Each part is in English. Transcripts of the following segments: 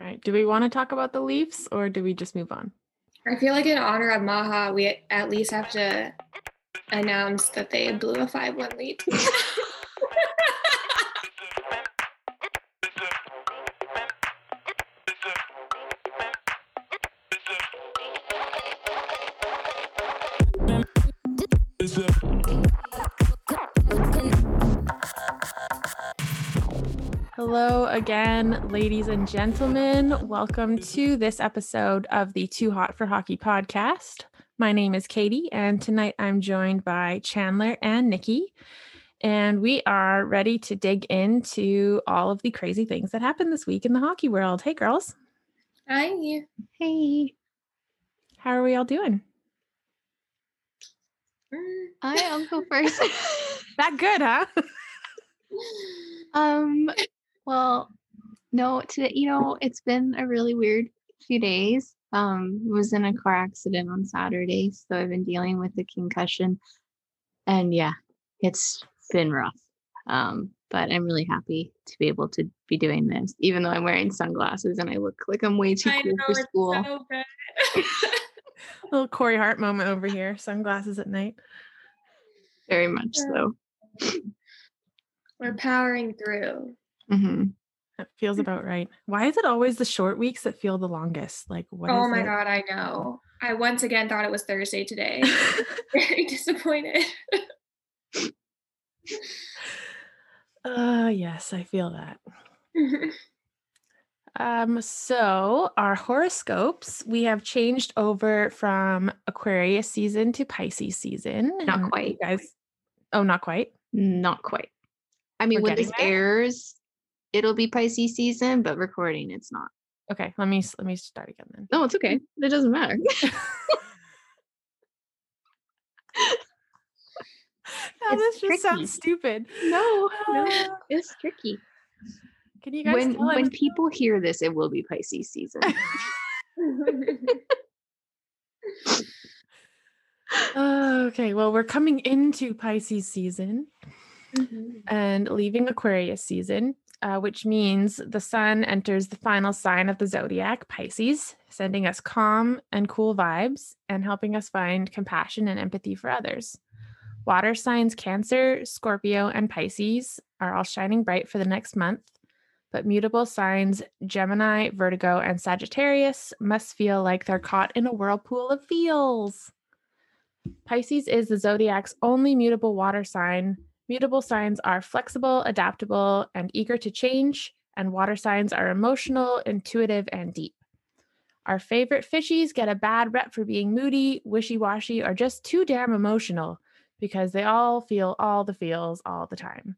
All right. Do we want to talk about the Leafs or do we just move on? I feel like in honor of Maha, we at least have to announce that they blew a 5 1 lead. Hello again, ladies and gentlemen. Welcome to this episode of the Too Hot for Hockey podcast. My name is Katie, and tonight I'm joined by Chandler and Nikki. And we are ready to dig into all of the crazy things that happened this week in the hockey world. Hey, girls. Hi. Hey, How are we all doing? I I'll go first. That good, huh? um, well, no, today, you know, it's been a really weird few days. Um, was in a car accident on Saturday, so I've been dealing with the concussion, and yeah, it's been rough. Um, but I'm really happy to be able to be doing this, even though I'm wearing sunglasses and I look like I'm way too I cool know, for it's school. so good. little Corey Hart moment over here. Sunglasses at night. Very much so. We're powering through. Hmm That feels about right. Why is it always the short weeks that feel the longest? Like, what? oh my it? God, I know. I once again thought it was Thursday today. Very disappointed. Uh, yes, I feel that. Um, so our horoscopes, we have changed over from Aquarius season to Pisces season. Not quite. guys. Oh, not quite. Not quite. I mean, We're when this there? airs, it'll be Pisces season, but recording, it's not. Okay, let me let me start again then. No, it's okay. It doesn't matter. Now, this It's just sounds stupid. no, no, Uh, it's tricky. Can you guys When tell I'm when people hear this, it will be Pisces season. Okay, well, we're coming into Pisces season Mhm. and leaving Aquarius season, uh, which means the sun enters the final sign of the zodiac, Pisces, sending us calm and cool vibes and helping us find compassion and empathy for others. Water signs Cancer, Scorpio, and Pisces are all shining bright for the next month, but mutable signs Gemini, Virgo, and Sagittarius must feel like they're caught in a whirlpool of feels. Pisces is the zodiac's only mutable water sign. Mutable signs are flexible, adaptable, and eager to change, and water signs are emotional, intuitive, and deep. Our favorite fishies get a bad rep for being moody, wishy washy, or just too damn emotional because they all feel all the feels all the time.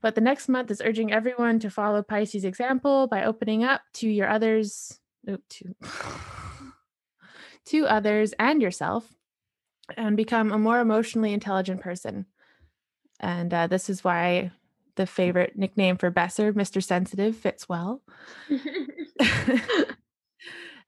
But the next month is urging everyone to follow Pisces' example by opening up to your others, oh, to, to others and yourself and become a more emotionally intelligent person. And uh, this is why the favorite nickname for Boeser, Mr. Sensitive, fits well.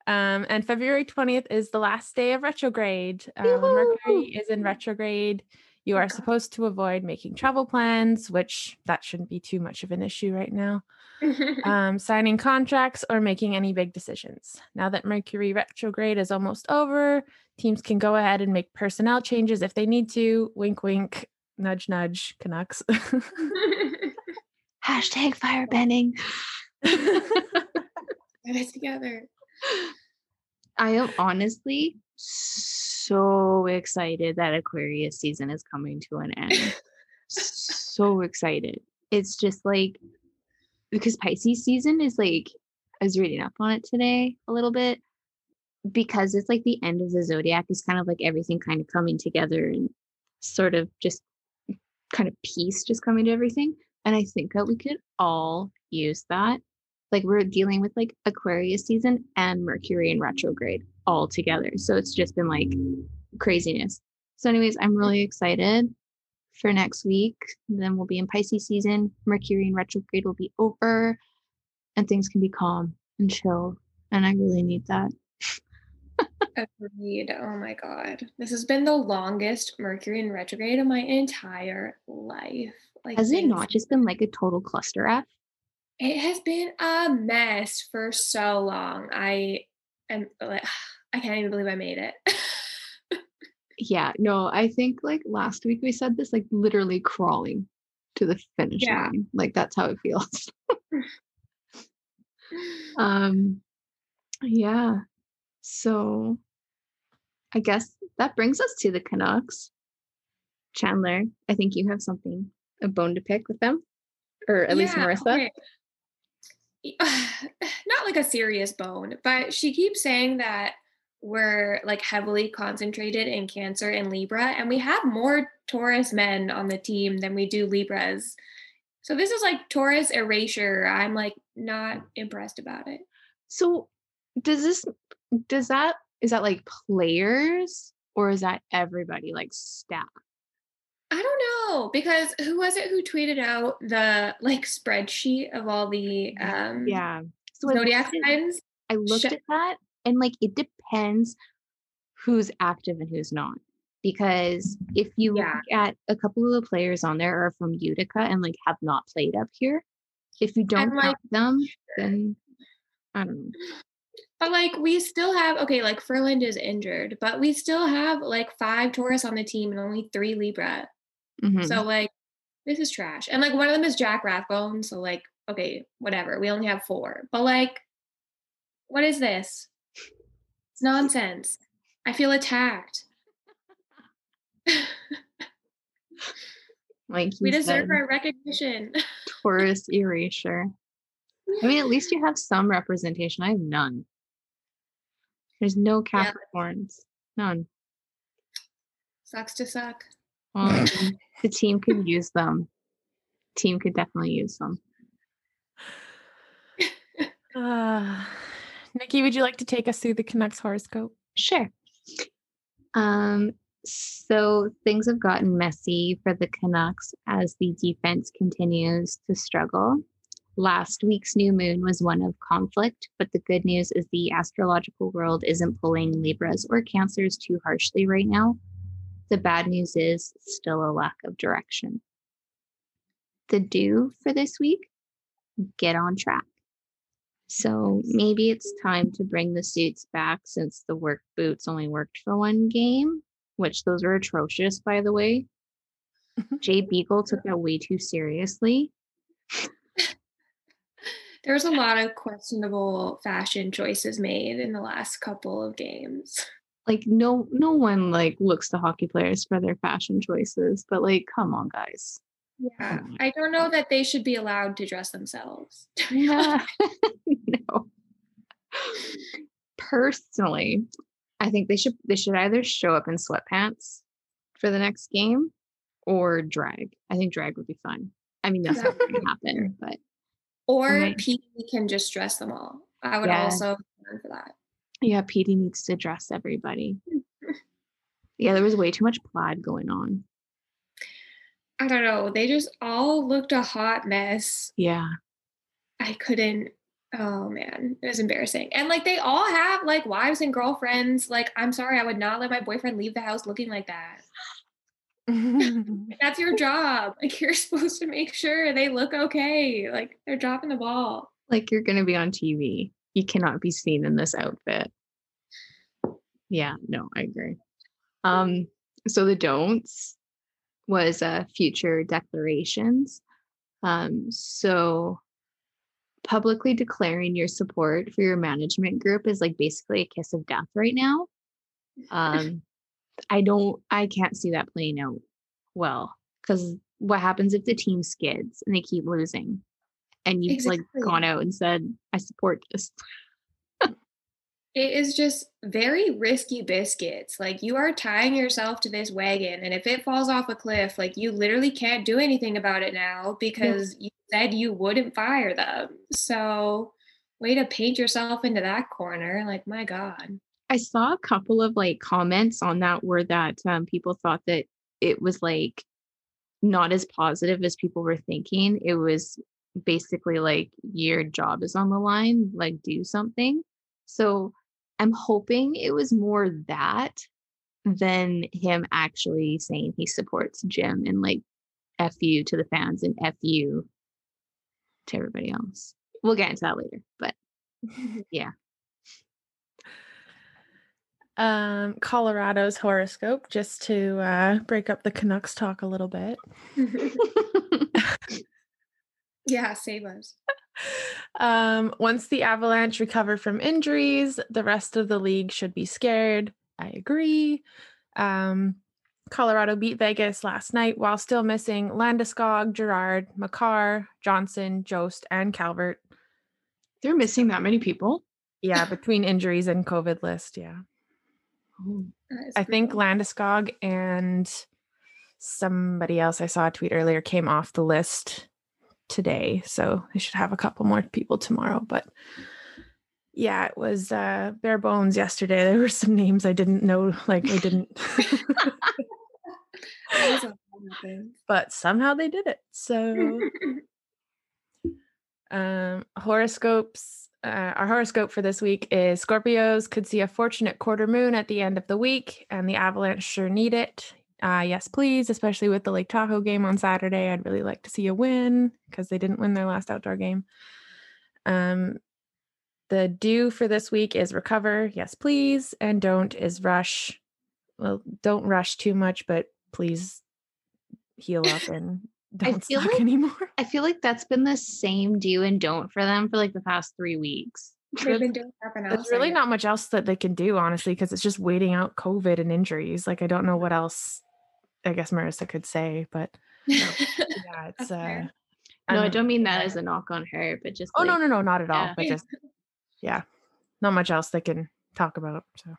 um, and February 20th is the last day of retrograde. Uh, when Mercury is in retrograde, you are supposed to avoid making travel plans, which that shouldn't be too much of an issue right now um, signing contracts or making any big decisions. Now that Mercury retrograde is almost over, teams can go ahead and make personnel changes if they need to. Wink, wink, nudge, nudge, Canucks. Hashtag FireBenning. Get it together. I am honestly so excited that Aquarius season is coming to an end. so excited. It's just like because Pisces season is like I was reading up on it today a little bit because it's like the end of the zodiac is kind of like everything kind of coming together and sort of just kind of peace just coming to everything. And I think that we could all use that. Like we're dealing with like Aquarius season and Mercury in retrograde all together. So it's just been like craziness. So, anyways, I'm really excited for next week. Then we'll be in Pisces season. Mercury in retrograde will be over and things can be calm and chill. And I really need that. Agreed. Oh my god. This has been the longest Mercury in retrograde of my entire life. Like Has it not just been like a total cluster F? It has been a mess for so long. I am like, I can't even believe I made it. Yeah, no, I think like last week we said this, like literally crawling to the finish Yeah. line. Like that's how it feels. um, yeah. So I guess that brings us to the Canucks. Chandler, I think you have something, a bone to pick with them, or at least Marissa. okay. Not like a serious bone, but she keeps saying that we're like heavily concentrated in Cancer and Libra, and we have more Taurus men on the team than we do Libras. So this is like Taurus erasure. I'm like not impressed about it. So does this does that is that like players or is that everybody like staff? I don't know because who was it who tweeted out the like spreadsheet of all the um Yeah. So I zodiac signs? I looked Sh- at that and like it depends who's active and who's not. Because if you Yeah. look at a couple of the players on there are from Utica and like have not played up here, if you don't like, them, then I don't know. But like we still have okay, like Ferland is injured, but we still have like five Taurus on the team and only three Libra. Mhm. So like this is trash. And like one of them is Jack Rathbone. So like, okay, whatever. We only have four. But like, what is this? It's nonsense. I feel attacked. like we deserve said, our recognition. Taurus erasure. I mean, at least you have some representation. I have none. There's no Yeah. Capricorns. None. Sucks to suck. Well, the team could use them. Team could definitely use them. Uh, Nikki, would you like to take us through the Canucks horoscope? Sure. Um, so things have gotten messy for the Canucks as the defense continues to struggle. Last week's new moon was one of conflict, but the good news is the astrological world isn't pulling Libras or Cancers too harshly right now. The bad news is still a lack of direction. The do for this week get on track. So maybe it's time to bring the suits back since the work boots only worked for one game, which those were atrocious, by the way. Mm-hmm. Jay Beagle took that way too seriously. There's a lot of questionable fashion choices made in the last couple of games. Like no no one like looks to hockey players for their fashion choices, but like come on guys. Yeah. Oh I don't know that they should be allowed to dress themselves. Yeah. no. Personally, I think they should they should either show up in sweatpants for the next game or drag. I think drag would be fun. I mean, that's not going to happen, but Or Right. P can just dress them all. I would Yeah. also for that. yeah, Petey needs to dress everybody. Yeah, there was way too much plaid going on. I don't know. They just all looked a hot mess. Yeah. I couldn't. Oh man, it was embarrassing. And like they all have like wives and girlfriends. Like, I'm sorry, I would not let my boyfriend leave the house looking like that. That's your job. Like you're supposed to make sure they look okay. Like they're dropping the ball. Like you're going to be on TV. You cannot be seen in this outfit. Yeah, no, I agree. Um so the don'ts was uh future declarations. Um so publicly declaring your support for your management group is like basically a kiss of death right now. Um I don't I can't see that playing out well cuz what happens if the team skids and they keep losing? And you've like gone out and said I support this. It is just very risky biscuits. Like you are tying yourself to this wagon, and if it falls off a cliff, like you literally can't do anything about it now because you said you wouldn't fire them. So, way to paint yourself into that corner. Like, my God. I saw a couple of like comments on that were that um, people thought that it was like not as positive as people were thinking. It was basically like your job is on the line, like do something. So I'm hoping it was more that than him actually saying he supports Jim and like F you to the fans and F you to everybody else. We'll get into that later, but yeah. Um, Colorado's horoscope, just to uh, break up the Canucks talk a little bit. yeah, save us. Um, once the Avalanche recover from injuries, the rest of the league should be scared. I agree. Um, Colorado beat Vegas last night while still missing Landeskog, Girard, Makar, Johnson, Jost, and Calvert. They're missing that many people. Yeah, between injuries and COVID list. Yeah. Oh. I think Landeskog and somebody else I saw a tweet earlier came off the list today. So they should have a couple more people tomorrow. But yeah, it was uh bare bones yesterday. There were some names I didn't know, like I didn't but somehow they did it. So um horoscopes uh, our horoscope for this week is Scorpios could see a fortunate quarter moon at the end of the week, and the Avalanche sure need it. Uh, yes, please, especially with the Lake Tahoe game on Saturday. I'd really like to see a win because they didn't win their last outdoor game. Um, the do for this week is recover, yes, please, and don't is rush. Well, don't rush too much, but please heal up and don't feel suck like- anymore. I feel like that's been the same do and don't for them for like the past three weeks. They've been doing nothing else. There's really not much else that they can do, honestly, because it's just waiting out COVID and injuries. Like I don't know what else. I guess Marissa could say, but yeah, it's uh. No, I don't mean that as a knock on her, but just Oh no, like, no, no, not at all. Yeah. But just yeah, not much else they can talk about. So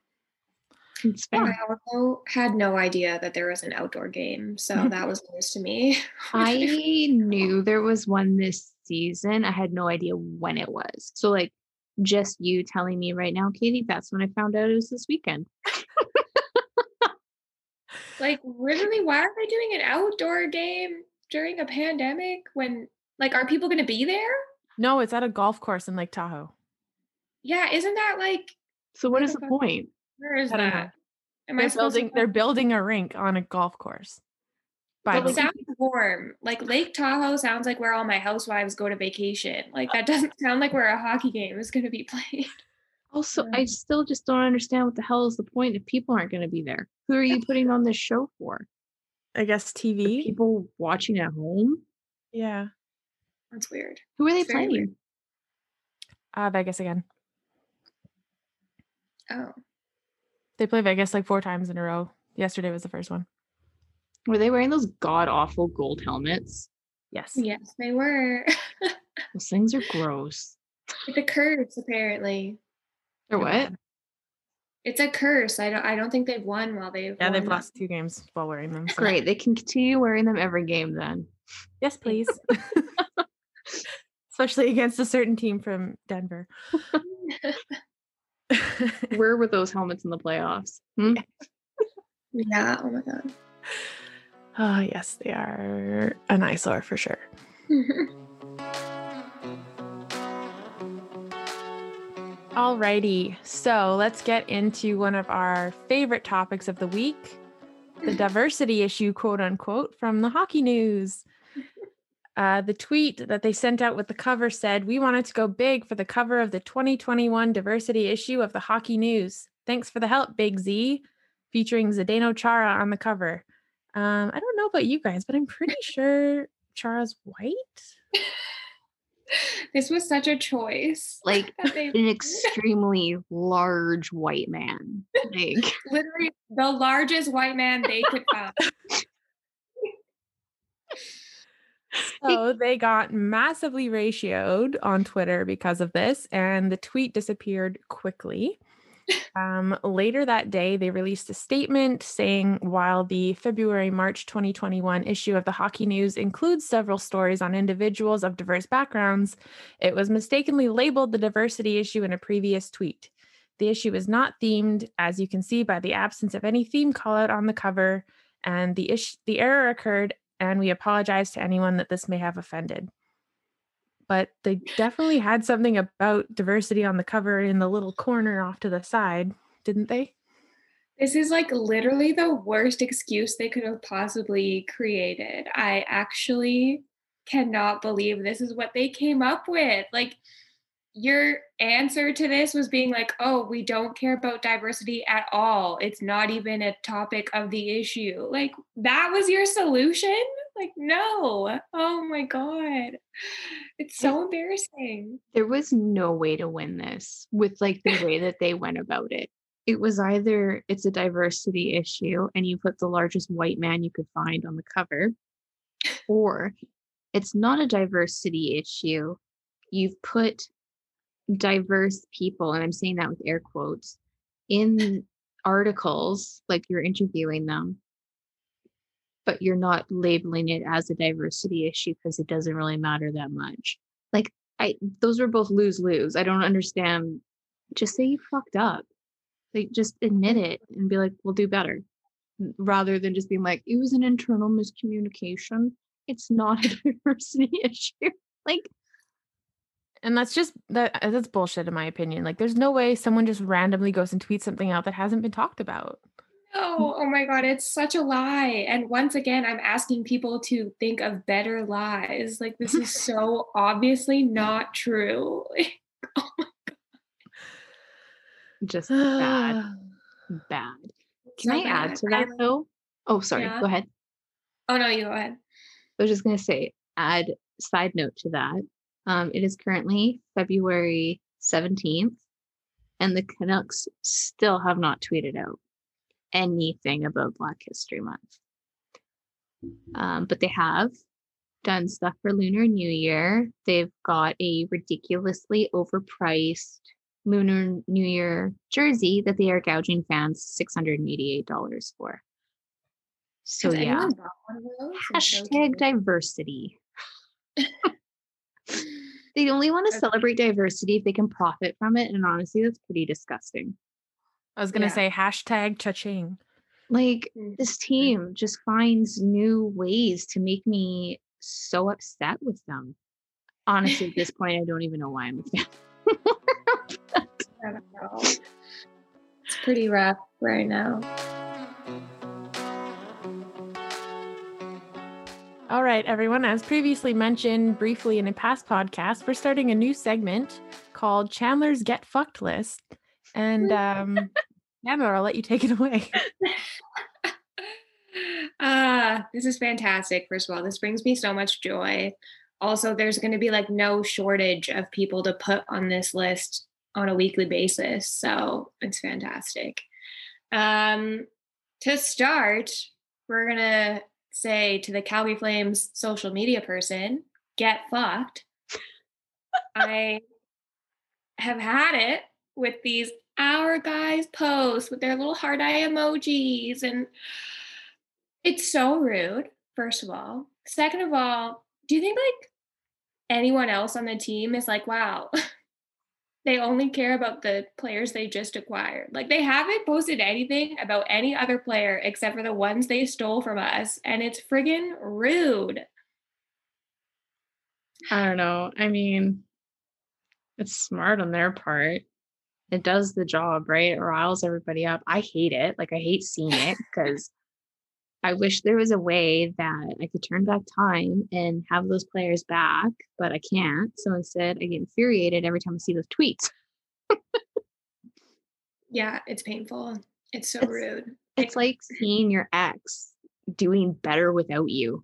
it's I also had no idea that there was an outdoor game, so mm-hmm. that was news to me. I knew there was one this season. I had no idea when it was. So like just you telling me right now, Katie, that's when I found out it was this weekend. like literally, why are they doing an outdoor game during a pandemic? When like, are people going to be there? no, it's at a golf course in Lake Tahoe. Yeah, isn't that like So what What is the the point? Where is I that? Am I They're to building. They're building a rink on a golf course. By But it sounds warm. Like Lake Tahoe sounds like where all my housewives go to vacation. Like that doesn't sound like where a hockey game is going to be played. Also, I still just don't understand what the hell is the point if people aren't going to be there. Who are you putting on this show for? I guess The TV. people watching at home? Yeah, That's weird. Who are they It's playing? uh, Vegas again. Oh, They play Vegas like four times in a row. Yesterday was the first one. Were they wearing those god awful gold helmets? Yes. yes, they were. Those things are gross. it's a curse, apparently. Or what? It's a curse. I don't. I don't think they've won while they've. Yeah, they've won. lost two games while wearing them. so- Great. They can continue wearing them every game then. Yes, please. Especially against a certain team from Denver. Where were those helmets in the playoffs? Hmm? Yeah. Oh my god. oh, yes, they are an eyesore for sure. Alrighty, so let's get into one of our favorite topics of the week the diversity issue, quote unquote, from the hockey news. Uh, the tweet that they sent out with the cover said, We wanted to go big for the cover of the 2021 diversity issue of the hockey news. Thanks for the help, Big Z, featuring Zdeno Chara on the cover. Um, I don't know about you guys, but I'm pretty sure Chara's white. this was such a choice. Like they- an extremely large white man. Like literally the largest white man they could find. So they got massively ratioed on Twitter because of this, and the tweet disappeared quickly. Um, later that day, they released a statement saying while the February March 2021 issue of the Hockey News includes several stories on individuals of diverse backgrounds, it was mistakenly labeled the diversity issue in a previous tweet. The issue is not themed, as you can see by the absence of any theme call out on the cover, and the ish- the error occurred and we apologize to anyone that this may have offended. But they definitely had something about diversity on the cover in the little corner off to the side, didn't they? This is like literally the worst excuse they could have possibly created. I actually cannot believe this is what they came up with. Like, your answer to this was being like, oh, we don't care about diversity at all. It's not even a topic of the issue. Like, that was your solution? Like, no. Oh my God. It's so embarrassing. There was no way to win this with like the way that they went about it. It was either it's a diversity issue and you put the largest white man you could find on the cover, or it's not a diversity issue. You've put diverse people, and I'm saying that with air quotes, in articles, like you're interviewing them, but you're not labeling it as a diversity issue because it doesn't really matter that much. Like I those were both lose lose. I don't understand. Just say you fucked up. Like just admit it and be like, we'll do better. Rather than just being like, it was an internal miscommunication. It's not a diversity issue. Like and that's just that uh, that's bullshit in my opinion. Like there's no way someone just randomly goes and tweets something out that hasn't been talked about. No, oh my God, it's such a lie. And once again, I'm asking people to think of better lies. Like, this is so obviously not true. oh my God. Just bad. bad. Can so I bad. add to that though? Oh, sorry. Yeah. Go ahead. Oh, no, you go ahead. I was just going to say, add side note to that. Um, it is currently February 17th, and the Canucks still have not tweeted out anything about Black History Month. Um, but they have done stuff for Lunar New Year. They've got a ridiculously overpriced Lunar New Year jersey that they are gouging fans $688 for. So yeah. Hashtag diversity. they only want to celebrate diversity if they can profit from it. And honestly, that's pretty disgusting. I was gonna yeah. say hashtag cha-ching. Like mm, this team just finds new ways to make me so upset with them. Honestly, at this point, I don't even know why I'm a fan. I don't know. It's pretty rough right now. Right, everyone. As previously mentioned briefly in a past podcast, we're starting a new segment called Chandler's Get Fucked List. And um, Chandler, I'll let you take it away. uh, this is fantastic. First of all, this brings me so much joy. Also, there's going to be like no shortage of people to put on this list on a weekly basis. So it's fantastic. Um, to start, we're going to say to the Calgary Flames social media person, get fucked. I have had it with these our guys post with their little heart eye emojis and it's so rude first of all second of all do you think like anyone else on the team is like wow they only care about the players they just acquired like they haven't posted anything about any other player except for the ones they stole from us and it's friggin rude i don't know i mean it's smart on their part it does the job, right? It riles everybody up. I hate it. Like I hate seeing it because I wish there was a way that I could turn back time and have those players back, but I can't. So instead, I get infuriated every time I see those tweets. yeah, it's painful. It's so it's, rude. It's like seeing your ex doing better without you.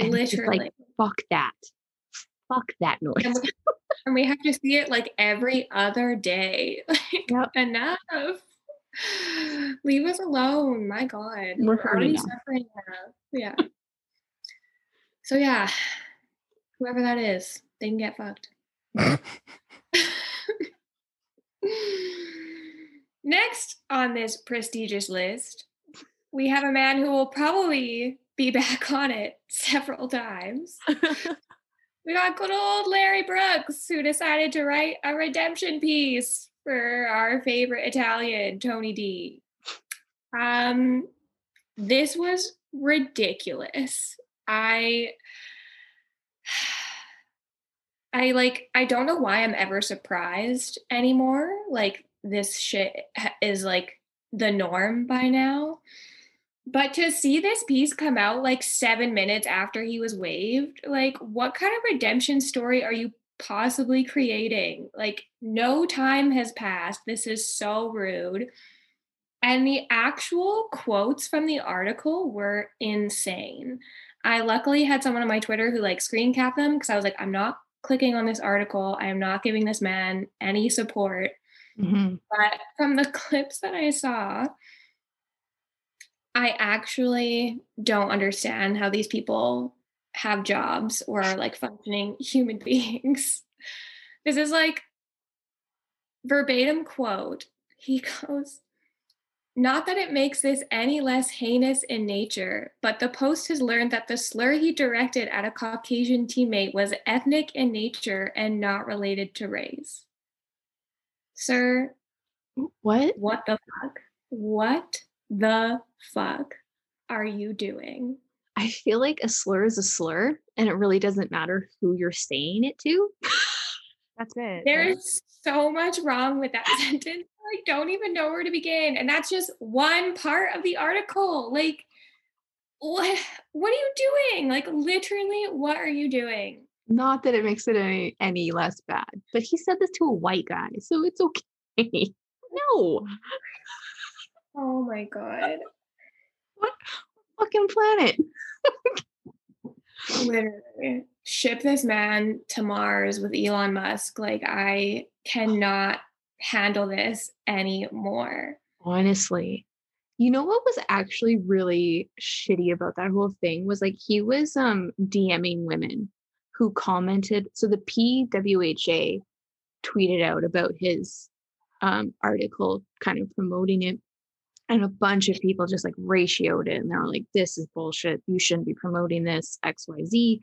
And Literally. like, fuck that. Fuck that noise and we have to see it like every other day. Like, yep. enough. Leave us alone. My God. We're, We're already now. suffering enough. Yeah. so yeah, whoever that is, they can get fucked. Next on this prestigious list, we have a man who will probably be back on it several times. we got good old Larry Brooks, who decided to write a redemption piece for our favorite Italian, Tony D. Um, this was ridiculous. I I like I don't know why I'm ever surprised anymore. Like this shit is like the norm by now. But to see this piece come out like seven minutes after he was waived, like what kind of redemption story are you possibly creating? Like, no time has passed. This is so rude. And the actual quotes from the article were insane. I luckily had someone on my Twitter who like screen cap them because I was like, I'm not clicking on this article. I am not giving this man any support. Mm-hmm. But from the clips that I saw, I actually don't understand how these people have jobs or are like functioning human beings. This is like verbatim quote. He goes, not that it makes this any less heinous in nature, but the Post has learned that the slur he directed at a Caucasian teammate was ethnic in nature and not related to race. Sir, what? What the fuck? What the fuck are you doing? I feel like a slur is a slur and it really doesn't matter who you're saying it to. That's it. There's so much wrong with that sentence. I don't even know where to begin. And that's just one part of the article. Like, what what are you doing? Like literally, what are you doing? Not that it makes it any any less bad, but he said this to a white guy, so it's okay. no. Oh my god. What fucking planet? Literally. Ship this man to Mars with Elon Musk. Like I cannot handle this anymore. Honestly. You know what was actually really shitty about that whole thing was like he was um DMing women who commented. So the PWHA tweeted out about his um, article, kind of promoting it. And a bunch of people just like ratioed it and they were like, this is bullshit. You shouldn't be promoting this, XYZ.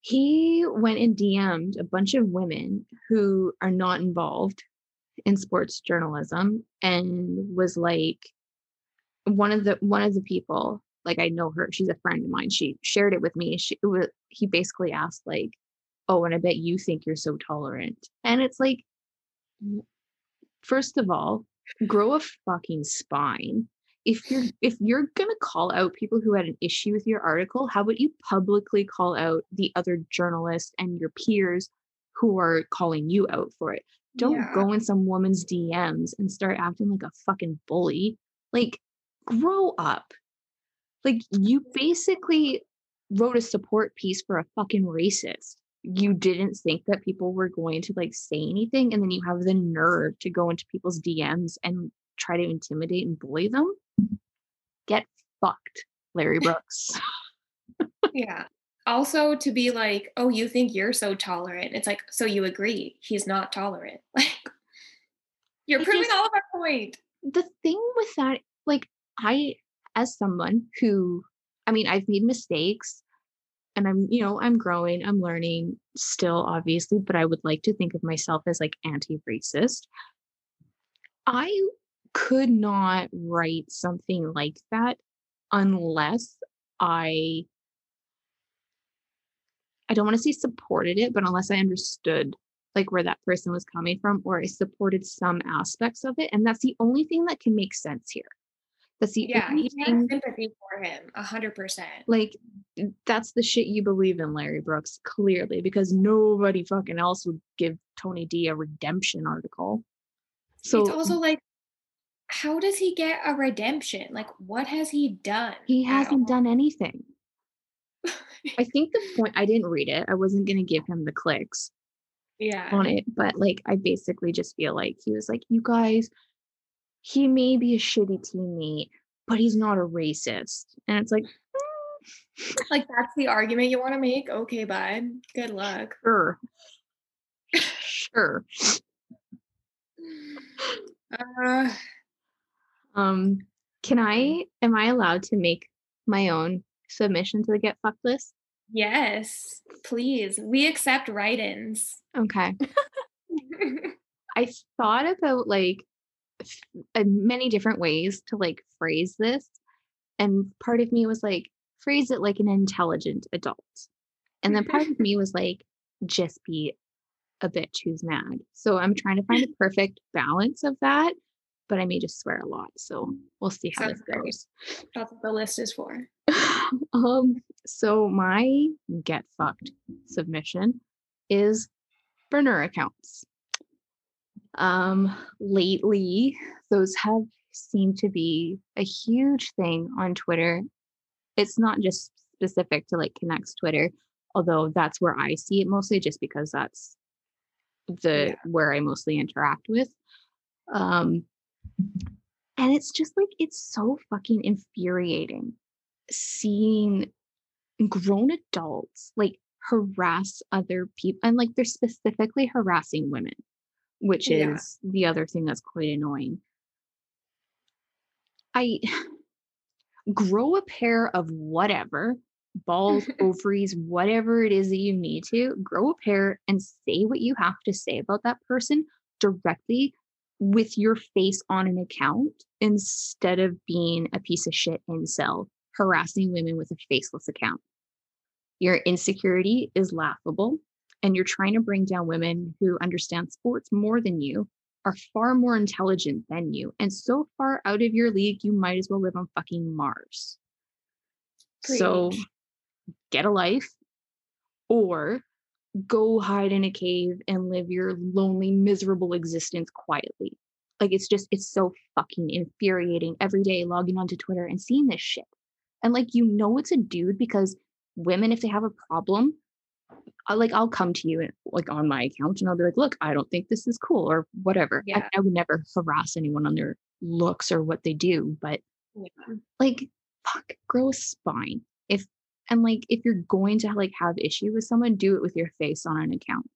He went and DM'd a bunch of women who are not involved in sports journalism and was like one of the one of the people like I know her she's a friend of mine she shared it with me she was, he basically asked like oh and I bet you think you're so tolerant and it's like first of all grow a fucking spine if you're if you're going to call out people who had an issue with your article how about you publicly call out the other journalists and your peers who are calling you out for it don't yeah. go in some woman's DMs and start acting like a fucking bully. Like, grow up. Like, you basically wrote a support piece for a fucking racist. You didn't think that people were going to like say anything, and then you have the nerve to go into people's DMs and try to intimidate and bully them. Get fucked, Larry Brooks. yeah also to be like, oh, you think you're so tolerant. It's like, so you agree he's not tolerant. Like you're I proving all of our point. The thing with that, like I as someone who I mean, I've made mistakes and I'm, you know, I'm growing, I'm learning still, obviously, but I would like to think of myself as like anti-racist. I could not write something like that unless I I don't want to say supported it, but unless I understood like where that person was coming from or I supported some aspects of it. And that's the only thing that can make sense here. That's the yeah, thing, sympathy for him, a hundred percent. Like that's the shit you believe in, Larry Brooks, clearly, because nobody fucking else would give Tony D a redemption article. So it's also like, how does he get a redemption? Like, what has he done? He hasn't done anything. I think the point I didn't read it. I wasn't going to give him the clicks. Yeah. On it, but like I basically just feel like he was like, "You guys, he may be a shitty teammate, but he's not a racist." And it's like, mm. like that's the argument you want to make. Okay, bud. Good luck. Sure. sure. Uh, um, can I? Am I allowed to make my own submission to the get fucked list? Yes, please. We accept write ins. Okay. I thought about like many different ways to like phrase this. And part of me was like, phrase it like an intelligent adult. And then part of me was like, just be a bitch who's mad. So I'm trying to find a perfect balance of that. but I may just swear a lot. So we'll see how Sounds this great. goes. That's what the list is for. um, so my get fucked submission is burner accounts. Um, lately, those have seemed to be a huge thing on Twitter. It's not just specific to like Canucks Twitter, although that's where I see it mostly, just because that's the Yeah. where I mostly interact with. Um, and it's just like it's so fucking infuriating seeing grown adults like harass other people and like they're specifically harassing women which Yeah. is the other thing that's quite annoying i grow a pair of whatever balls ovaries whatever it is that you need to grow a pair and say what you have to say about that person directly with your face on an account instead of being a piece of shit incel harassing women with a faceless account. Your insecurity is laughable, and you're trying to bring down women who understand sports more than you, are far more intelligent than you, and so far out of your league, you might as well live on fucking Mars. So get a life or go hide in a cave and live your lonely, miserable existence quietly. Like it's just, it's so fucking infuriating every day logging onto Twitter and seeing this shit. And like, you know, it's a dude because women, if they have a problem, I, like I'll come to you and like on my account and I'll be like, look, I don't think this is cool or whatever. I- Yeah. I, would never harass anyone on their looks or what they do, but Yeah. like fuck grow a spine if and like if you're going to like have issue with someone do it with your face on an account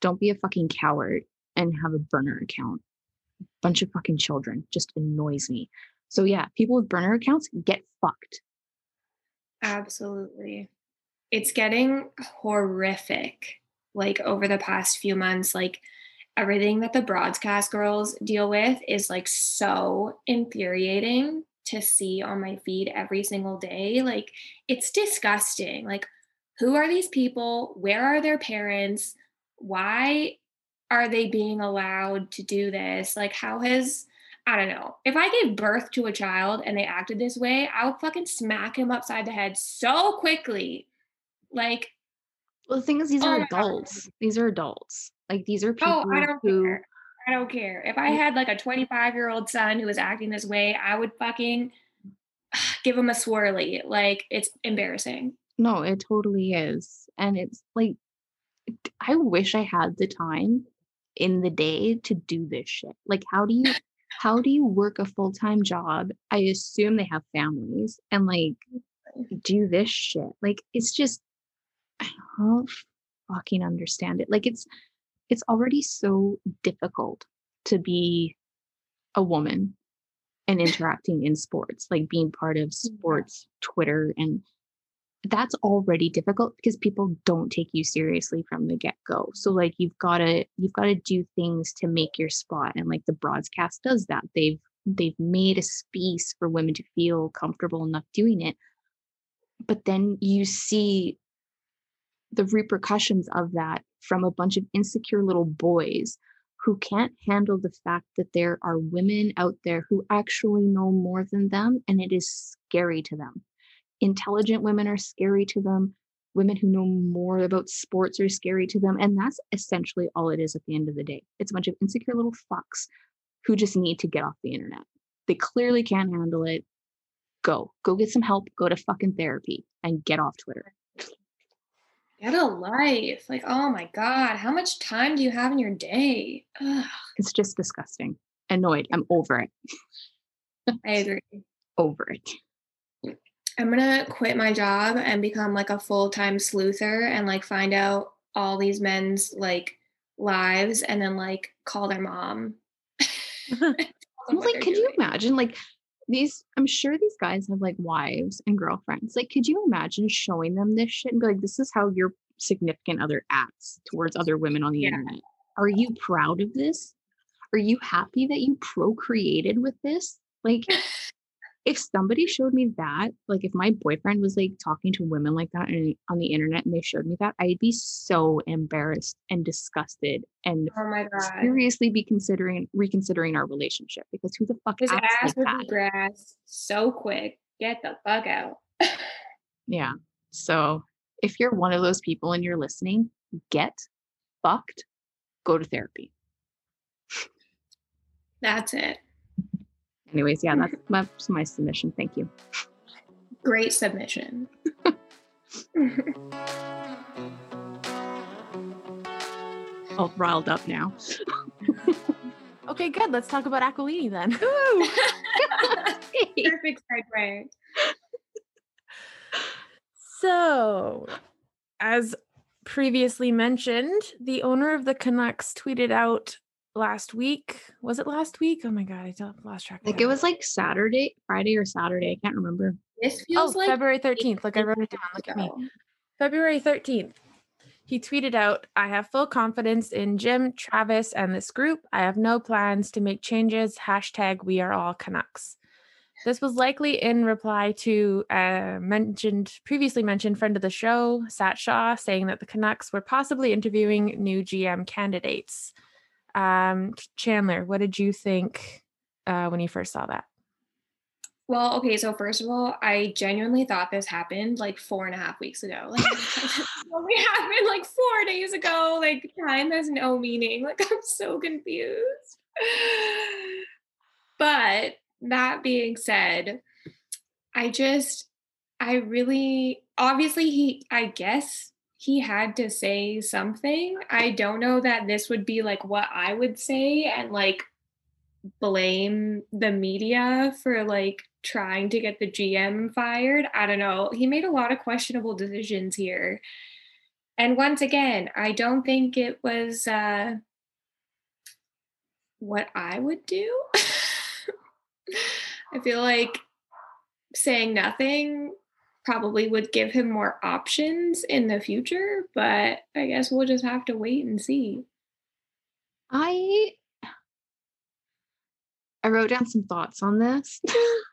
don't be a fucking coward and have a burner account bunch of fucking children just annoys me so yeah people with burner accounts get fucked Absolutely. It's getting horrific like over the past few months like everything that the broadcast girls deal with is like so infuriating to see on my feed every single day. Like it's disgusting. Like who are these people? Where are their parents? Why are they being allowed to do this? Like how has I don't know. If I gave birth to a child and they acted this way, I would fucking smack him upside the head so quickly. Like, well the thing is these Oh are God. adults these are adults like these are people oh, I don't who care. I don't care. If I had like a 25 year old son who was acting this way, I would fucking give him a swirly. Like, it's embarrassing. No, it totally is. And it's like, I wish I had the time in the day to do this shit. Like, how do you, how do you work a full time job? I assume they have families and like do this shit. Like, it's just, I don't fucking understand it. Like, it's, it's already so difficult to be a woman and interacting in sports, like being part of sports Twitter and that's already difficult because people don't take you seriously from the get-go. So like you've got to you've got to do things to make your spot and like the broadcast does that. They've they've made a space for women to feel comfortable enough doing it but then you see the repercussions of that from a bunch of insecure little boys who can't handle the fact that there are women out there who actually know more than them and it is scary to them. Intelligent women are scary to them. Women who know more about sports are scary to them and that's essentially all it is at the end of the day. It's a bunch of insecure little fucks who just need to get off the internet. They clearly can't handle it. Go. Go get some help. Go to fucking therapy and get off twitter Get a life. Like, oh my God, how much time do you have in your day? Ugh, it's just disgusting annoyed i'm over it I agree. over it I'm gonna quit my job and become like a full time sleuther and like find out all these men's like lives and then like call their mom. Tell them Well, like, they're could you imagine, like, these? I'm sure these guys have like wives and girlfriends. Like, could you imagine showing them this shit and be like, "This is how your significant other acts towards other women on the Yeah. internet"? Are you proud of this? Are you happy that you procreated with this? Like, if somebody showed me that, like if my boyfriend was like talking to women like that and, on the internet and they showed me that, I'd be so embarrassed and disgusted and Oh my god. seriously be considering reconsidering our relationship because who the fuck His acts ass like would that? be grass so quick. Get the fuck out. Yeah. So if you're one of those people and you're listening, get fucked, go to therapy. That's it. Anyways, yeah, that's, that's my submission. Thank you. Great submission. All riled up now. Okay, good. Let's talk about Aquilini then. Perfect segue. So, as previously mentioned, the owner of the Canucks tweeted out last week. Was it last week? Oh my god, I don't lost track. like it was like Saturday, Friday or Saturday. I can't remember. This oh feels like February thirteenth. Like I wrote it down. Look at me. February 13th. He tweeted out, I have full confidence in Jim, Travis, and this group. I have no plans to make changes. Hashtag we are all Canucks. This was likely in reply to uh, mentioned previously mentioned friend of the show, Sat Shaw, saying that the Canucks were possibly interviewing new GM candidates. Um, Chandler, what did you think uh, when you first saw that? Well, okay, so first of all, I genuinely thought this happened like four and a half weeks ago. Like only happened like four days ago. Like time has no meaning. Like I'm so confused. But that being said, I just I really obviously he I guess he had to say something. I don't know that this would be like what I would say and like blame the media for like trying to get the GM fired. I don't know. He made a lot of questionable decisions here. And once again, I don't think it was uh what I would do. I feel like saying nothing probably would give him more options in the future, but I guess we'll just have to wait and see. I I wrote down some thoughts on this.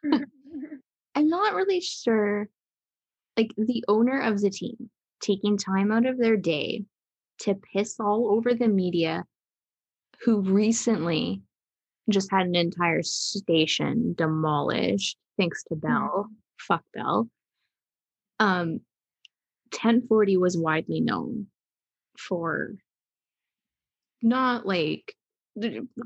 I'm not really sure. Like the owner of the team taking time out of their day to piss all over the media who recently just had an entire station demolished thanks to Bell. Mm-hmm. Fuck Bell. Um 1040 was widely known for not like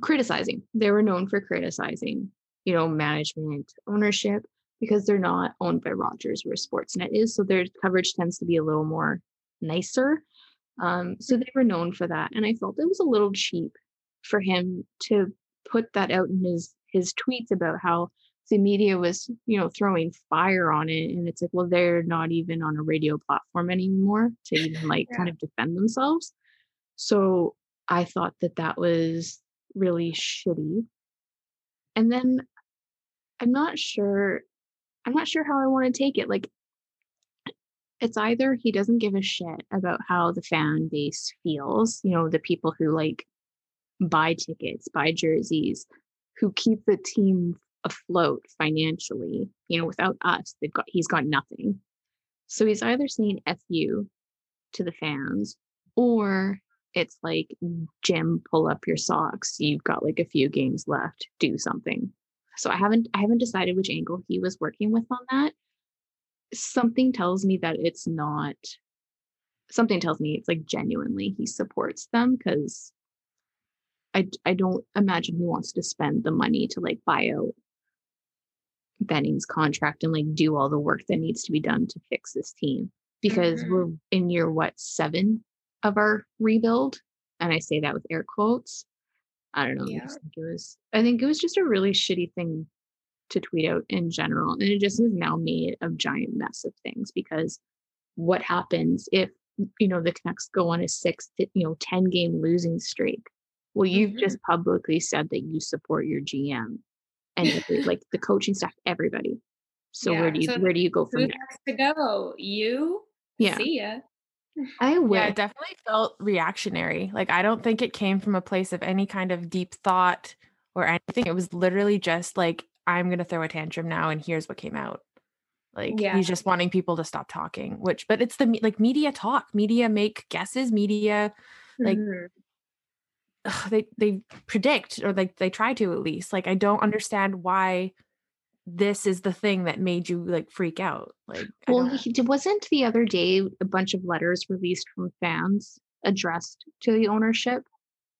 criticizing. They were known for criticizing, you know, management, ownership, because they're not owned by Rogers where Sportsnet is. So their coverage tends to be a little more nicer. Um, so they were known for that. And I felt it was a little cheap for him to put that out in his his tweets about how the media was, you know, throwing fire on it. And it's like, well, they're not even on a radio platform anymore to even like kind of defend themselves. So I thought that that was really shitty. And then I'm not sure, I'm not sure how I want to take it. Like, it's either he doesn't give a shit about how the fan base feels, you know, the people who like buy tickets, buy jerseys, who keep the team afloat financially. You know, without us, they've got he's got nothing. So he's either saying F you to the fans, or it's like Jim, pull up your socks. You've got like a few games left. Do something. So I haven't I haven't decided which angle he was working with on that. Something tells me that it's not something tells me it's like genuinely he supports them because I I don't imagine he wants to spend the money to like buy out Benning's contract and like do all the work that needs to be done to fix this team because Mhm. we're in year what seven of our rebuild and I say that with air quotes. I don't know. I Yeah. just think it was I think it was just a really shitty thing to tweet out in general. And it just has now made a giant mess of things because what happens if you know the Canucks go on a six, you know, 10 game losing streak? Well, you've Mhm. just publicly said that you support your GM and like the coaching staff, everybody. So Yeah, where do you so where do you go from there? to go? You? Yeah. See ya. I wish. Yeah, it definitely felt reactionary. Like I don't think it came from a place of any kind of deep thought or anything. It was literally just like I'm gonna throw a tantrum now, and here's what came out. Like Yeah. he's just wanting people to stop talking, which but it's the like media talk, media make guesses, media like Mhm. Ugh, they they predict or like they try to at least. Like I don't understand why this is the thing that made you like freak out. Like Well, he, wasn't the other day a bunch of letters released from fans addressed to the ownership,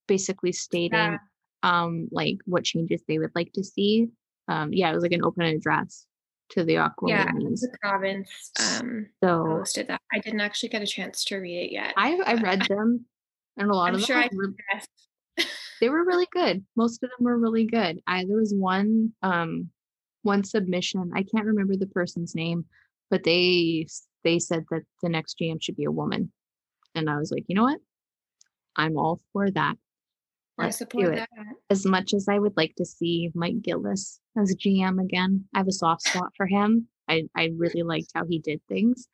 basically stating Yeah. um like what changes they would like to see. Um, yeah, it was like an open address to the Aqua Yeah, the province um, So posted that. I didn't actually get a chance to read it yet. I I read them, and a lot I'm of sure them I were. They were really good. Most of them were really good. I there was one um one submission. I can't remember the person's name, but they they said that the next GM should be a woman, and I was like, you know what? I'm all for that. I Let's do support it. that. As much as I would like to see Mike Gillis as GM again, I have a soft spot for him. I I really liked how he did things.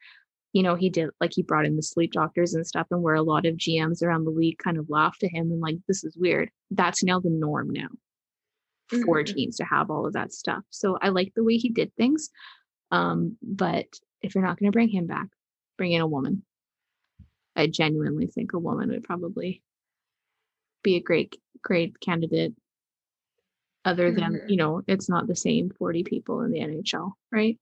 You know, he did like he brought in the sleep doctors and stuff, and where a lot of GMs around the league kind of laughed at him and like, this is weird. That's now the norm now for Mhm. teams to have all of that stuff. So I like the way he did things. Um, but if you're not going to bring him back, bring in a woman. I genuinely think a woman would probably be a great, great candidate. Other than, Mhm. you know, it's not the same 40 people in the NHL, right?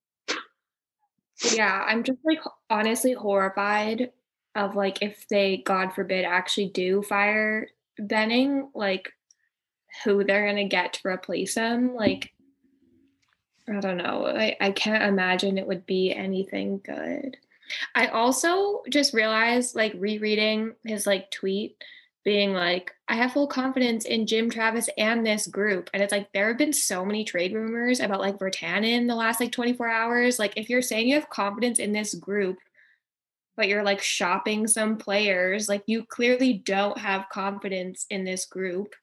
Yeah, I'm just like honestly horrified of like if they, God forbid, actually do fire Benning, like who they're gonna get to replace him. Like, I don't know. I, I can't imagine it would be anything good. I also just realized, like, rereading his like tweet, being like, I have full confidence in Jim Travis and this group. And it's like there have been so many trade rumors about like Virtanen the last like 24 hours. Like, if you're saying you have confidence in this group, but you're like shopping some players, like you clearly don't have confidence in this group.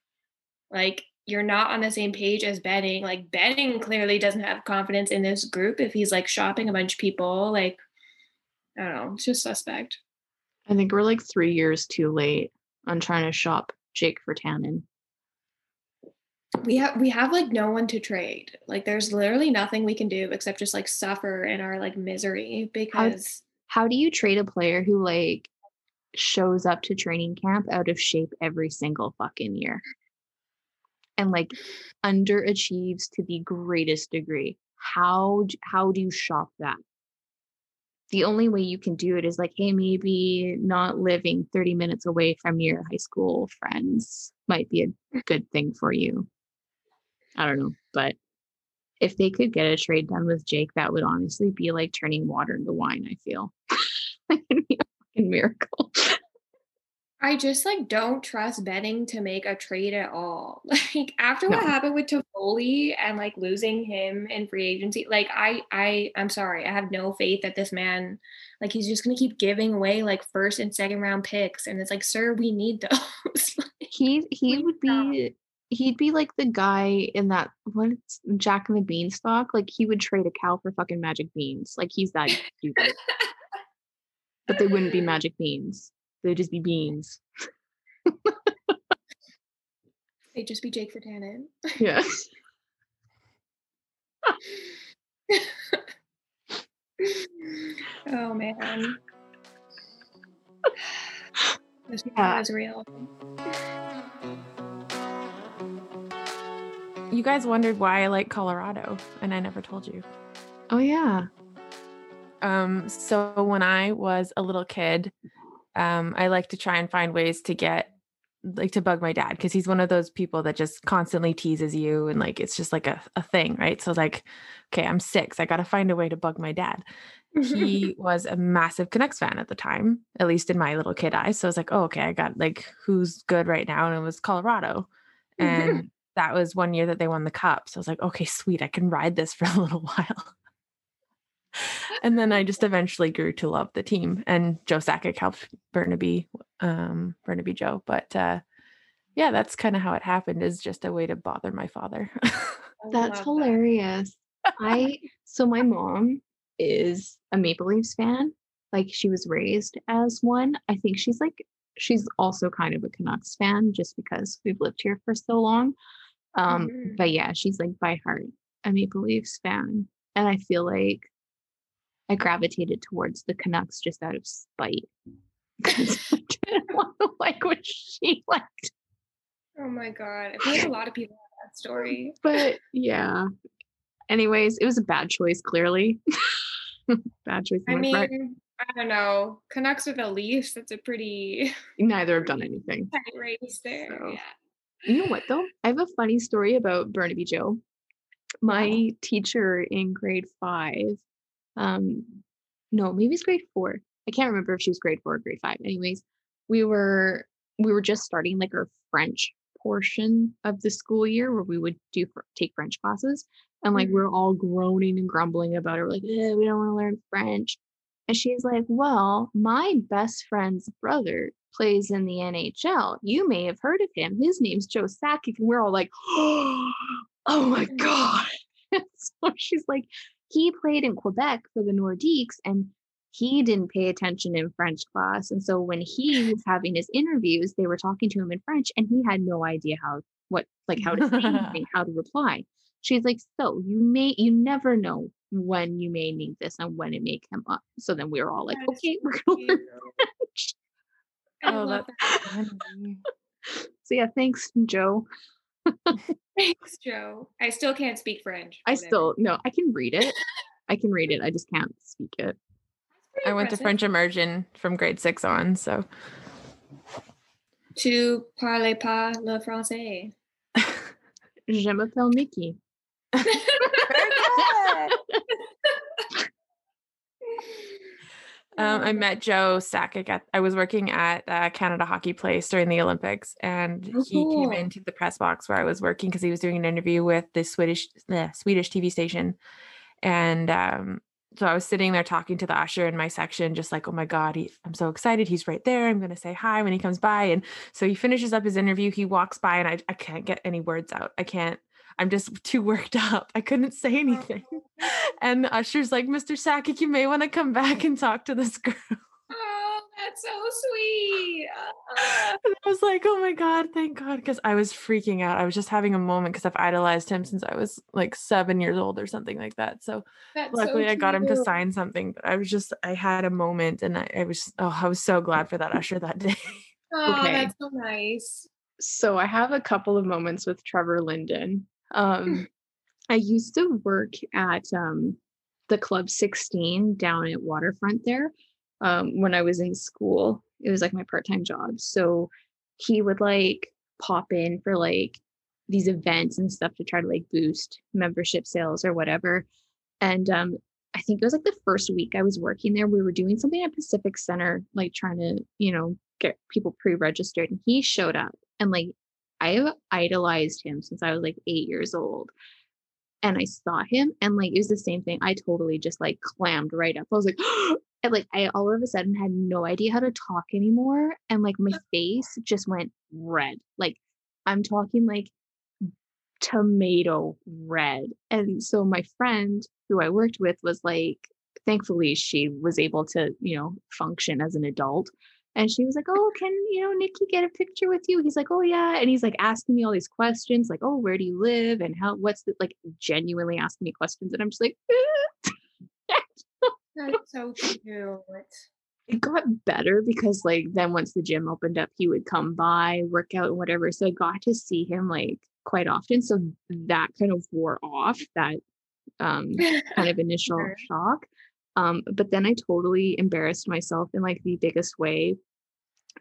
Like you're not on the same page as Benning. Like Benning clearly doesn't have confidence in this group if he's like shopping a bunch of people. Like I don't know, it's just suspect. I think we're like three years too late on trying to shop Jake Virtanen. We have we have like no one to trade. Like there's literally nothing we can do except just like suffer in our like misery because How do you trade a player who like shows up to training camp out of shape every single fucking year and like underachieves to the greatest degree? How how do you shop that? The only way you can do it is like, hey, maybe not living 30 minutes away from your high school friends might be a good thing for you. I don't know, but if they could get a trade done with Jake, that would honestly be like turning water into wine, I feel. Like, it'd be a fucking miracle. I just like don't trust Benning to make a trade at all. Like after what No. happened with Toffoli and like losing him in free agency, like I I I'm sorry, I have no faith that this man like he's just gonna keep giving away like first and second round picks, and it's like, sir, we need those. He he would be he'd be like the guy in that what's Jack and the Beanstalk. Like he would trade a cow for fucking magic beans. Like he's that stupid. but they wouldn't be magic beans. They'd just be beans. They'd just be Jake Virtanen. Yeah. oh man. This Yeah. man is real. you guys wondered why I like Colorado, and I never told you. Oh yeah. Um, so when I was a little kid, um, I like to try and find ways to get like to bug my dad because he's one of those people that just constantly teases you and like it's just like a, a thing, right? So like, okay, I'm six. I gotta find a way to bug my dad. He was a massive Canucks fan at the time, at least in my little kid eyes. So I was like, oh, okay, I got like who's good right now, and it was Colorado. And that was one year that they won the cup. So I was like, okay, sweet, I can ride this for a little while. And then I just eventually grew to love the team. And Joe Sakic helped Burnaby, um, Burnaby Joe. But uh, yeah, that's kind of how it happened. Is just a way to bother my father. That's love that. hilarious. I so my mom is a Maple Leafs fan. Like she was raised as one. I think she's like she's also kind of a Canucks fan just because we've lived here for so long. Um, Mhm. but yeah, she's like by heart a Maple Leafs fan, and I feel like I gravitated towards the Canucks just out of spite because I didn't want to like what she liked. Oh my god. I feel like a lot of people have that story. But yeah. Anyways, it was a bad choice, clearly. bad choice. I my part. mean, I don't know. Canucks with the Leafs, that's a pretty neither have done anything. tight race there. So, yeah. You know what though? I have a funny story about Burnaby Joe. My teacher in grade five, um, no, maybe it's grade four. I can't remember if she was grade four or grade five. Anyways, we were we were just starting like our French portion of the school year where we would do take French classes, and like Mhm. we're all groaning and grumbling about it. We're like, "Eh, we don't want to learn French. And she's like, Well, my best friend's brother plays in the NHL. You may have heard of him. His name's Joe Sakic. And we're all like, Oh my God. so she's like, He played in Quebec for the Nordiques and he didn't pay attention in French class. And so when he was having his interviews, they were talking to him in French and he had no idea how, what, like how to say anything, how to reply. She's like, So you may, you never know when you may need this and when it may come up. So then we were all like, okay, we're gonna learn. French. Oh, that's funny. So yeah, thanks, Joe. Thanks, Joe. I still can't speak French. I whatever. still no, I can read it. I can read it. I just can't speak it. I went to. French immersion from grade six on, so Tu parles pas le français. Je m'appelle Mickey. Um, I met Joe Sakic at I was working at uh, Canada Hockey Place during the Olympics, and Oh, he came into the press box where I was working because he was doing an interview with the Swedish the Swedish TV station, and um, so I was sitting there talking to the usher in my section, just like, oh my god, he, I'm so excited, he's right there. I'm gonna say hi when he comes by, and so he finishes up his interview. He walks by, and I I can't get any words out. I can't. I'm just too worked up. I couldn't say anything. And the usher's like, Mr. Sakic, you may want to come back and talk to this girl. Oh, that's so sweet. Ah. And I was like, oh my God, thank God. Because I was freaking out. I was just having a moment because I've idolized him since I was like seven years old or something like that. So That's luckily so I got him to sign something. But I was just, I had a moment and I, I was, oh, I was so glad for that usher that day. Oh, Okay. that's so nice. So I have a couple of moments with Trevor Linden. Um, I used to work at um, the Club 16 down at Waterfront there um, when I was in school. It was like my part time job. So he would like pop in for like these events and stuff to try to like boost membership sales or whatever. And um, I think it was like the first week I was working there, we were doing something at Pacific Center, like trying to, you know, get people pre registered. And he showed up and like I have idolized him since I was like eight years old. And I saw him and like it was the same thing. I totally just like clammed right up. I was like, and like I all of a sudden had no idea how to talk anymore. And like my face just went red. Like I'm talking like tomato red. And so my friend who I worked with was like, thankfully she was able to, you know, function as an adult. And she was like, Oh, can you know Nikki get a picture with you? He's like, Oh yeah. And he's like asking me all these questions, like, Oh, where do you live? And how what's the like genuinely asking me questions. And I'm just like, That's so cute. it got better because like then once the gym opened up, he would come by, work out and whatever. So I got to see him like quite often. So that kind of wore off that um kind of initial Sure. shock. Um, but then I totally embarrassed myself in like the biggest way.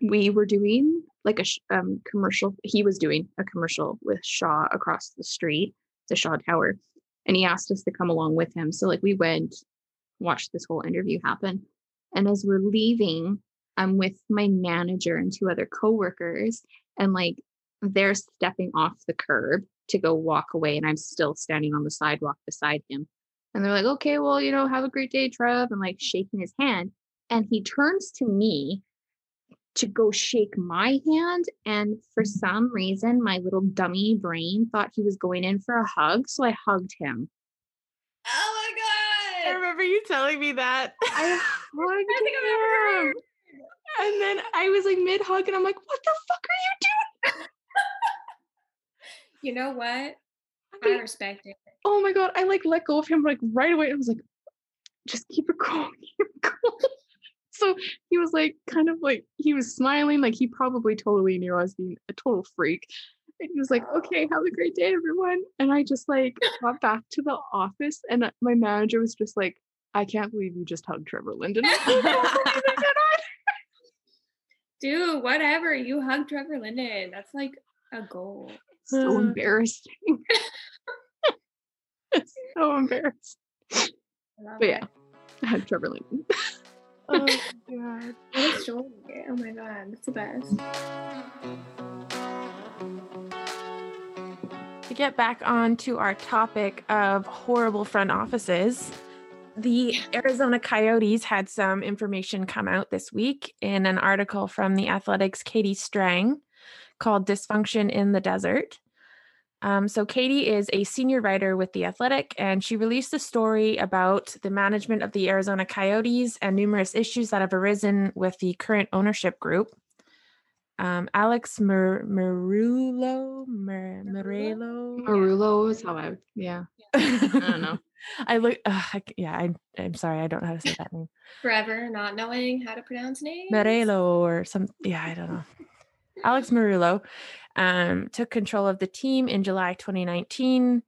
We were doing like a sh- um, commercial. He was doing a commercial with Shaw across the street, the Shaw Tower, and he asked us to come along with him. So like we went, watched this whole interview happen, and as we're leaving, I'm with my manager and two other coworkers, and like they're stepping off the curb to go walk away, and I'm still standing on the sidewalk beside him. And they're like, okay, well, you know, have a great day, Trev, and like shaking his hand. And he turns to me to go shake my hand. And for mm-hmm. some reason, my little dummy brain thought he was going in for a hug. So I hugged him. Oh my god. I remember you telling me that. I hugged I think I've ever him. And then I was like mid hug, and I'm like, what the fuck are you doing? You know what? I I respect it. Oh my god, I like let go of him like right away. I was like, just keep it cool, keep it cool. so he was like kind of like he was smiling, like he probably totally knew I was being a total freak. And he was like, okay, have a great day, everyone. And I just like got back to the office and uh, my manager was just like, I can't believe you just hugged Trevor Linden. Dude, whatever. You hugged Trevor Linden. That's like a goal. so embarrassing. it's so embarrassed. But yeah. I hugged Trevor Linden. oh my god. What a story. Oh my god, that's the best. To get back on to our topic of horrible front offices, the Arizona Coyotes had some information come out this week in an article from the Athletic's Katie Strang called Dysfunction in the Desert. Um, so, Katie is a senior writer with The Athletic, and she released a story about the management of the Arizona Coyotes and numerous issues that have arisen with the current ownership group. Um, Alex Mer- Merulo, Mer- Merelo, Marulo is how I, yeah, I don't know. I look, ugh, I c yeah, I, I'm sorry, I don't know how to say that name. Forever not knowing how to pronounce names. Merelo or some, yeah, I don't know. Alex Merulo um, took control of the team in July 2019.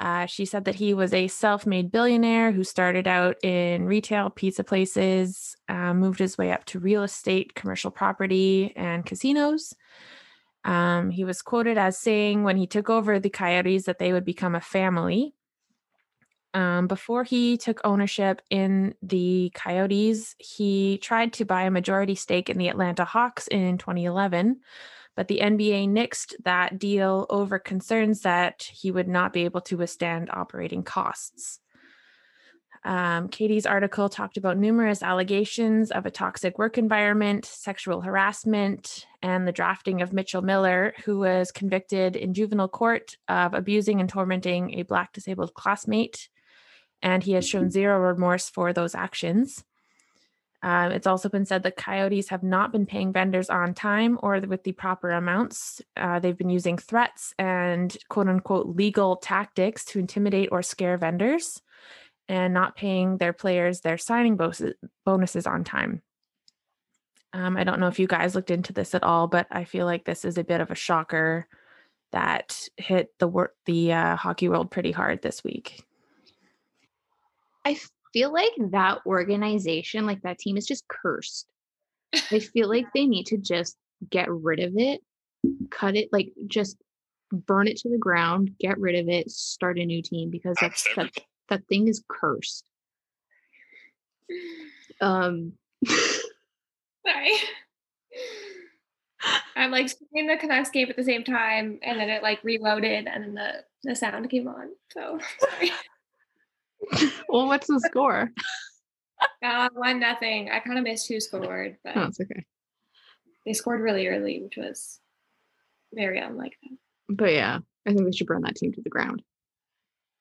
Uh, she said that he was a self made billionaire who started out in retail pizza places, uh, moved his way up to real estate, commercial property, and casinos. Um, he was quoted as saying when he took over the Coyotes that they would become a family. Um, before he took ownership in the Coyotes, he tried to buy a majority stake in the Atlanta Hawks in 2011, but the NBA nixed that deal over concerns that he would not be able to withstand operating costs. Um, Katie's article talked about numerous allegations of a toxic work environment, sexual harassment, and the drafting of Mitchell Miller, who was convicted in juvenile court of abusing and tormenting a Black disabled classmate. And he has shown zero remorse for those actions. Um, it's also been said that coyotes have not been paying vendors on time or with the proper amounts. Uh, they've been using threats and quote unquote legal tactics to intimidate or scare vendors and not paying their players their signing bonuses, on time. Um, I don't know if you guys looked into this at all, but I feel like this is a bit of a shocker that hit the wor- the uh, hockey world pretty hard this week. I feel like that organization, like that team, is just cursed. I feel like they need to just get rid of it, cut it, like just burn it to the ground, get rid of it, start a new team because that's that, that thing is cursed. Um, Sorry. I'm like seeing the Canucks game at the same time, and then it like reloaded, and then the the sound came on. So sorry. Well, what's the score? Uh, one nothing. I kind of missed who scored, but Oh, it's okay. they scored really early, which was very unlike them. But yeah, I think they should burn that team to the ground.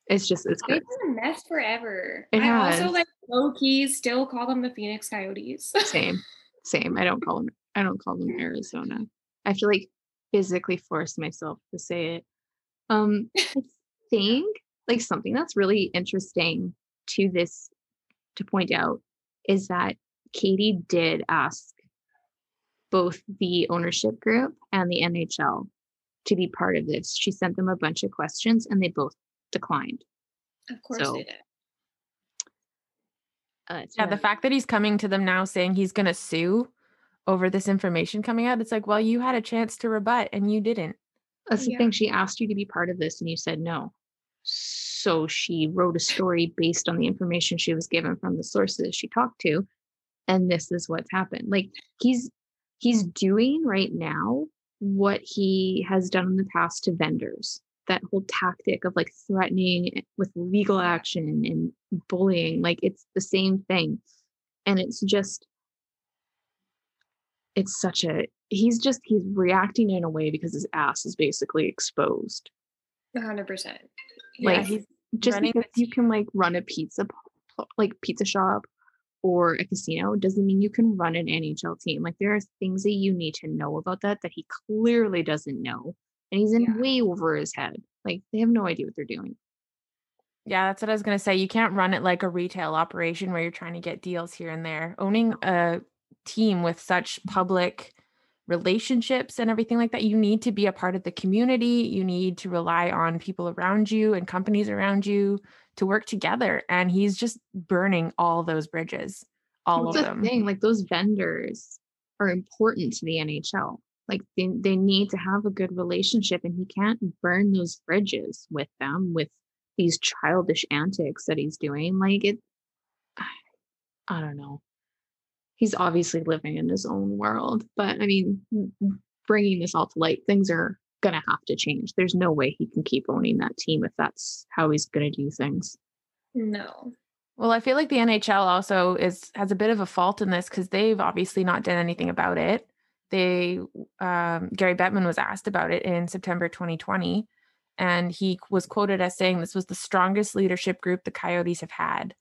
It's just it's They've been a mess forever. It I also like low key still call them the Phoenix Coyotes. Same, same. I don't call them. I don't call them Arizona. I feel like physically force myself to say it. Um, I think like something that's really interesting to this to point out is that Katie did ask both the ownership group and the NHL to be part of this. She sent them a bunch of questions and they both declined. of course So, they did. Uh, it's Yeah, the fact that he's coming to them now saying he's going to sue over this information coming out, it's like, well, you had a chance to rebut and you didn't. That's the Yeah. thing. She asked you to be part of this and you said no. So she wrote a story based on the information she was given from the sources she talked to. And this is what's happened. Like he's he's doing right now what he has done in the past to vendors. That whole tactic of like threatening with legal action and bullying, like it's the same thing. And it's just it's such a he's just he's reacting in a way because his ass is basically exposed hundred percent. Yeah, Like, he's just because you can like run a pizza like pizza shop or a casino doesn't mean you can run an NHL team. Like there are things that you need to know about that that he clearly doesn't know, and he's in Yeah. way over his head. Like they have no idea what they're doing. Yeah, that's what I was going to say. You can't run it like a retail operation where you're trying to get deals here and there. Owning a team with such public relationships and everything like that, you need to be a part of the community. You need to rely on people around you and companies around you to work together. And he's just burning all those bridges, all That's of the them. thing. Like those vendors are important to the NHL. Like they, they need to have a good relationship and he can't burn those bridges with them with these childish antics that he's doing. Like it, I don't know. He's obviously living in his own world, but I mean, bringing this all to light, things are going to have to change. There's no way he can keep owning that team if that's how he's going to do things. No. Well, I feel like the NHL also is has a bit of a fault in this because they've obviously not done anything about it. They um, Gary Bettman was asked about it in September 2020, and he was quoted as saying this was the strongest leadership group the Coyotes have had.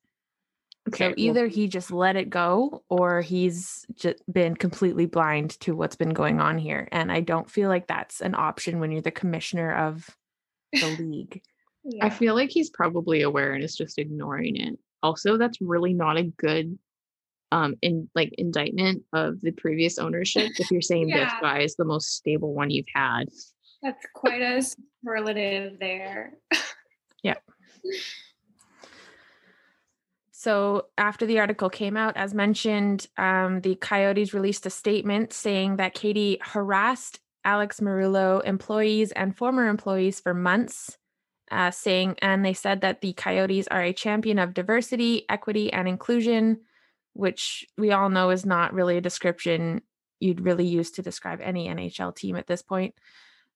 So well, either he just let it go or he's just been completely blind to what's been going on here. And I don't feel like that's an option when you're the commissioner of the league. I feel like he's probably aware and is just ignoring it. Also, that's really not a good um in like indictment of the previous ownership if you're saying this guy is the most stable one you've had. That's quite a superlative there. So, after the article came out, as mentioned, um, the Coyotes released a statement saying that Katie harassed Alex Marullo employees and former employees for months, uh, saying, and they said that the Coyotes are a champion of diversity, equity, and inclusion, which we all know is not really a description you'd really use to describe any NHL team at this point.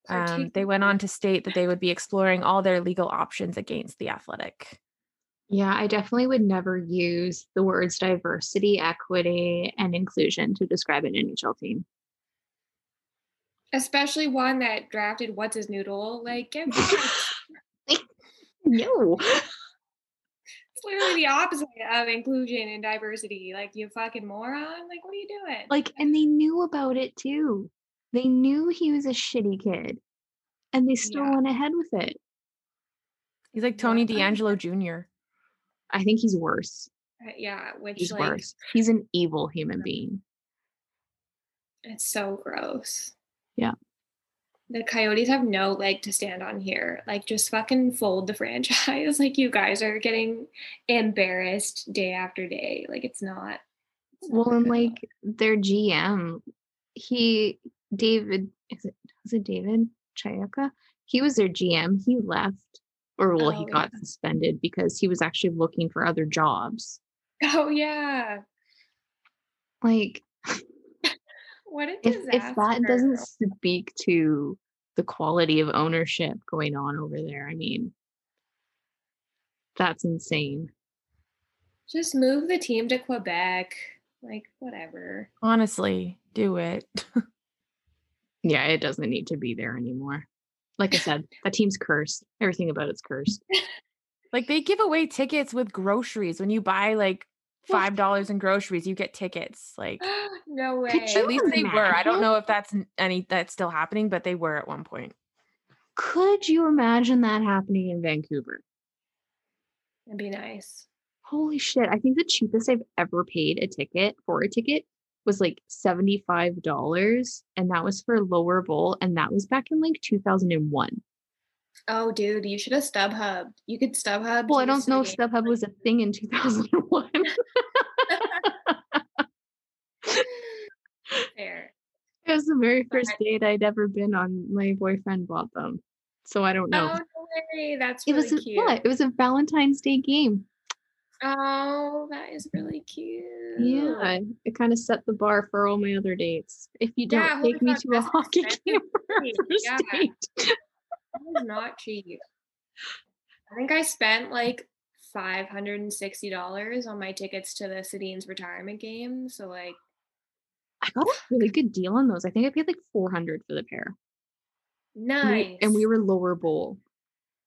Um, they went on to state that they would be exploring all their legal options against the athletic. Yeah, I definitely would never use the words diversity, equity, and inclusion to describe an NHL team. Especially one that drafted what's his noodle. Like, get. No. it's literally the opposite of inclusion and diversity. Like, you fucking moron. Like, what are you doing? Like, and they knew about it too. They knew he was a shitty kid, and they still Yeah. went ahead with it. He's like Tony Yeah. DeAngelo Jr. I think he's worse. Uh, yeah, which He's like worse. He's an evil human being. it's so gross. Yeah. The Coyotes have no leg to stand on here. Like, just fucking fold the franchise. like, you guys are getting embarrassed day after day. Like, it's not. it's not Well, and like their GM, he David is it was it David Chayaka? He was their GM. He left, Oh, or well, he Oh, got suspended because he was actually looking for other jobs. oh yeah, Like what a if disaster. if that doesn't speak to the quality of ownership going on over there, I mean, that's insane. just move the team to Quebec. Like, whatever. Honestly, do it. Yeah, it doesn't need to be there anymore. Like I said, that team's cursed. Everything about it's cursed. like they give away tickets with groceries. When you buy like five dollars in groceries, you get tickets. Like no way. At least they were. I don't know if that's any that's still happening, but they were at one point. Could you imagine that happening in Vancouver? It'd be nice. Holy shit. I think the cheapest I've ever paid a ticket for a ticket was like $75. And that was for lower bowl. And that was back in like 2001. Oh, dude, you should have StubHub. You could StubHub. Well, I don't know if StubHub was a thing in 2001. Fair. it was the very first date I'd ever been on. My boyfriend bought them. So I don't know. Oh, no way. That's it was a, what? It was a Valentine's Day game. Oh, that is really cute. Yeah, it kind of set the bar for all my other dates. If you don't Yeah, take me to a hockey expensive game for a date, first yeah. date. That was not cheap. I think I spent like five hundred and sixty dollars on my tickets to the Sedins' retirement game. So like, I got a really good deal on those. I think I paid like 400 for the pair. And nice. we- And we were lower bowl.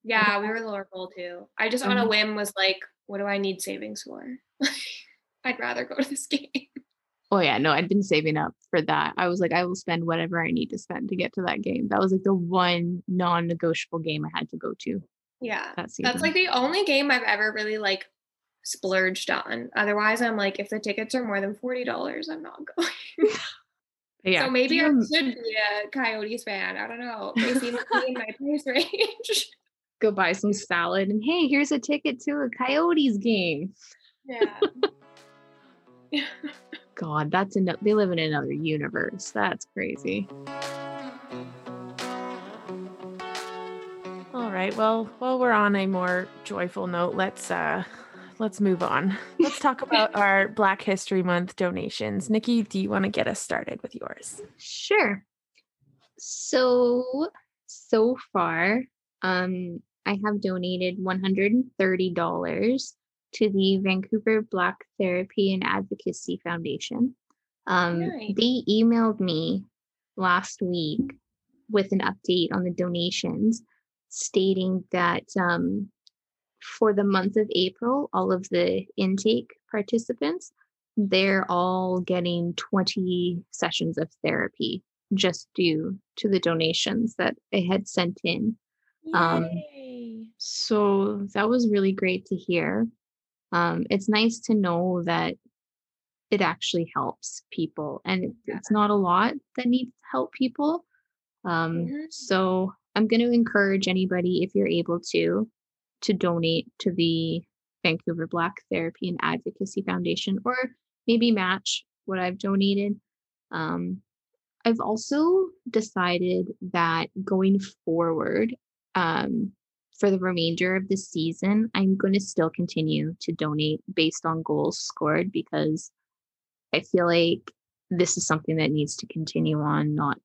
yeah, we were lower bowl too. I just on a Mhm. whim was like, what do I need savings for? I'd rather go to this game. Oh yeah, no, I'd been saving up for that. I was like, I will spend whatever I need to spend to get to that game. That was like the one non-negotiable game I had to go to. Yeah. That That's like the only game I've ever really like splurged on. Otherwise, I'm like, if the tickets are more than forty dollars, I'm not going. yeah. So maybe I should be a Coyotes fan. I don't know. They seem to be in my price range. Go buy some salad and hey, here's a ticket to a Coyotes game. Yeah. God, that's in they live in another universe. That's crazy. All right. Well, while we're on a more joyful note, let's uh let's move on. Let's talk about our Black History Month donations. Nikki, do you want to get us started with yours? Sure. So so far, um I have donated $130 to the Vancouver Black Therapy and Advocacy Foundation. Um, nice. They emailed me last week with an update on the donations, stating that um, for the month of April, all of the intake participants, they're all getting 20 sessions of therapy just due to the donations that I had sent in. Um, so that was really great to hear um, it's nice to know that it actually helps people and yeah. it's not a lot that needs to help people um, mm-hmm. so i'm going to encourage anybody if you're able to to donate to the vancouver black therapy and advocacy foundation or maybe match what i've donated um, i've also decided that going forward um, for the remainder of the season, I'm going to still continue to donate based on goals scored because I feel like this is something that needs to continue on, not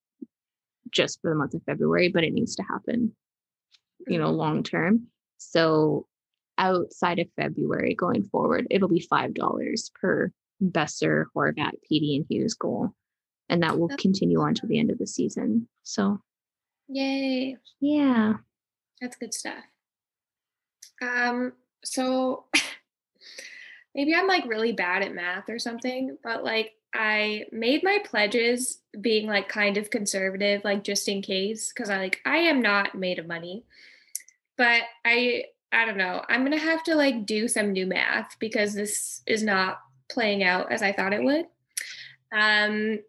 just for the month of February, but it needs to happen, you know, mm-hmm. long term. So outside of February going forward, it'll be $5 per Boeser, Horvat, PD, and Hughes goal. And that will continue on to the end of the season. So, yay. Yeah. That's good stuff. Um, so maybe I'm like really bad at math or something, but like I made my pledges being like kind of conservative, like just in case, because I like I am not made of money. But I I don't know. I'm gonna have to like do some new math because this is not playing out as I thought it would. Um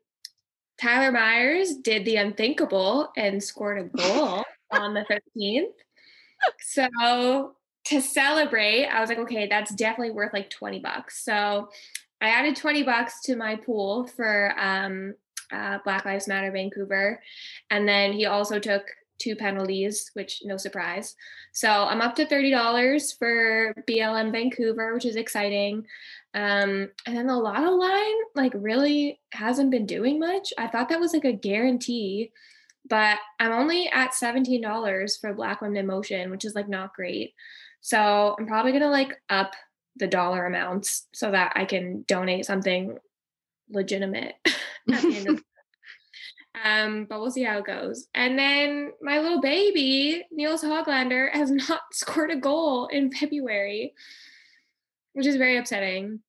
Tyler Myers did the unthinkable and scored a goal on the 13th. So to celebrate, I was like, okay, that's definitely worth like 20 bucks. So I added 20 bucks to my pool for um, uh, Black Lives Matter Vancouver. And then he also took two penalties, which no surprise. So I'm up to $30 for BLM Vancouver, which is exciting. Um, and then the lotto line, like, really hasn't been doing much. I thought that was like a guarantee but I'm only at $17 for Black Women in Motion, which is like not great. So I'm probably gonna like up the dollar amounts so that I can donate something legitimate um, but we'll see how it goes. And then my little baby, Nils Hoglander, has not scored a goal in February, which is very upsetting.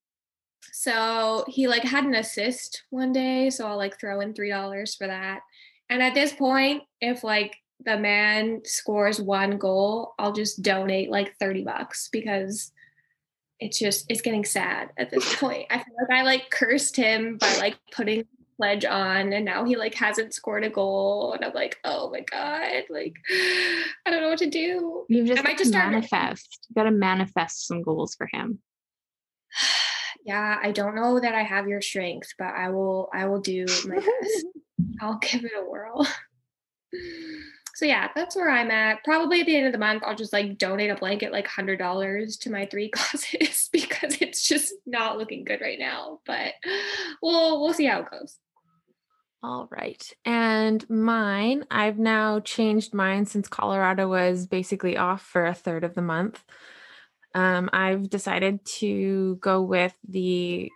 So he like had an assist one day, so I'll like throw in three dollars for that. And at this point, if like the man scores one goal, I'll just donate like 30 bucks because it's just it's getting sad at this point. I feel like I like cursed him by like putting pledge on and now he like hasn't scored a goal and I'm like, oh my God, like I don't know what to do. You've just, got just manifest. You gotta manifest some goals for him. yeah, I don't know that I have your strength, but I will I will do my best. I'll give it a whirl. so yeah, that's where I'm at. Probably at the end of the month, I'll just like donate a blanket like hundred dollars to my three causes because it's just not looking good right now. But we'll we'll see how it goes. All right. And mine, I've now changed mine since Colorado was basically off for a third of the month. Um, I've decided to go with the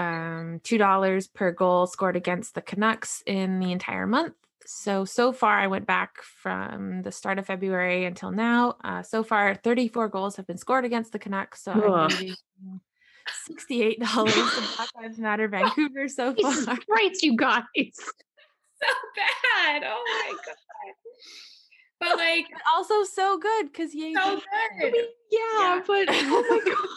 um, $2 per goal scored against the Canucks in the entire month. So, so far, I went back from the start of February until now. Uh, so far, 34 goals have been scored against the Canucks. So, I'm $68 to Black Lives Matter Vancouver so Jesus far. Christ, you guys. so bad. Oh my god. But like But also so good because you so I mean, yeah, Yeah. but oh my god.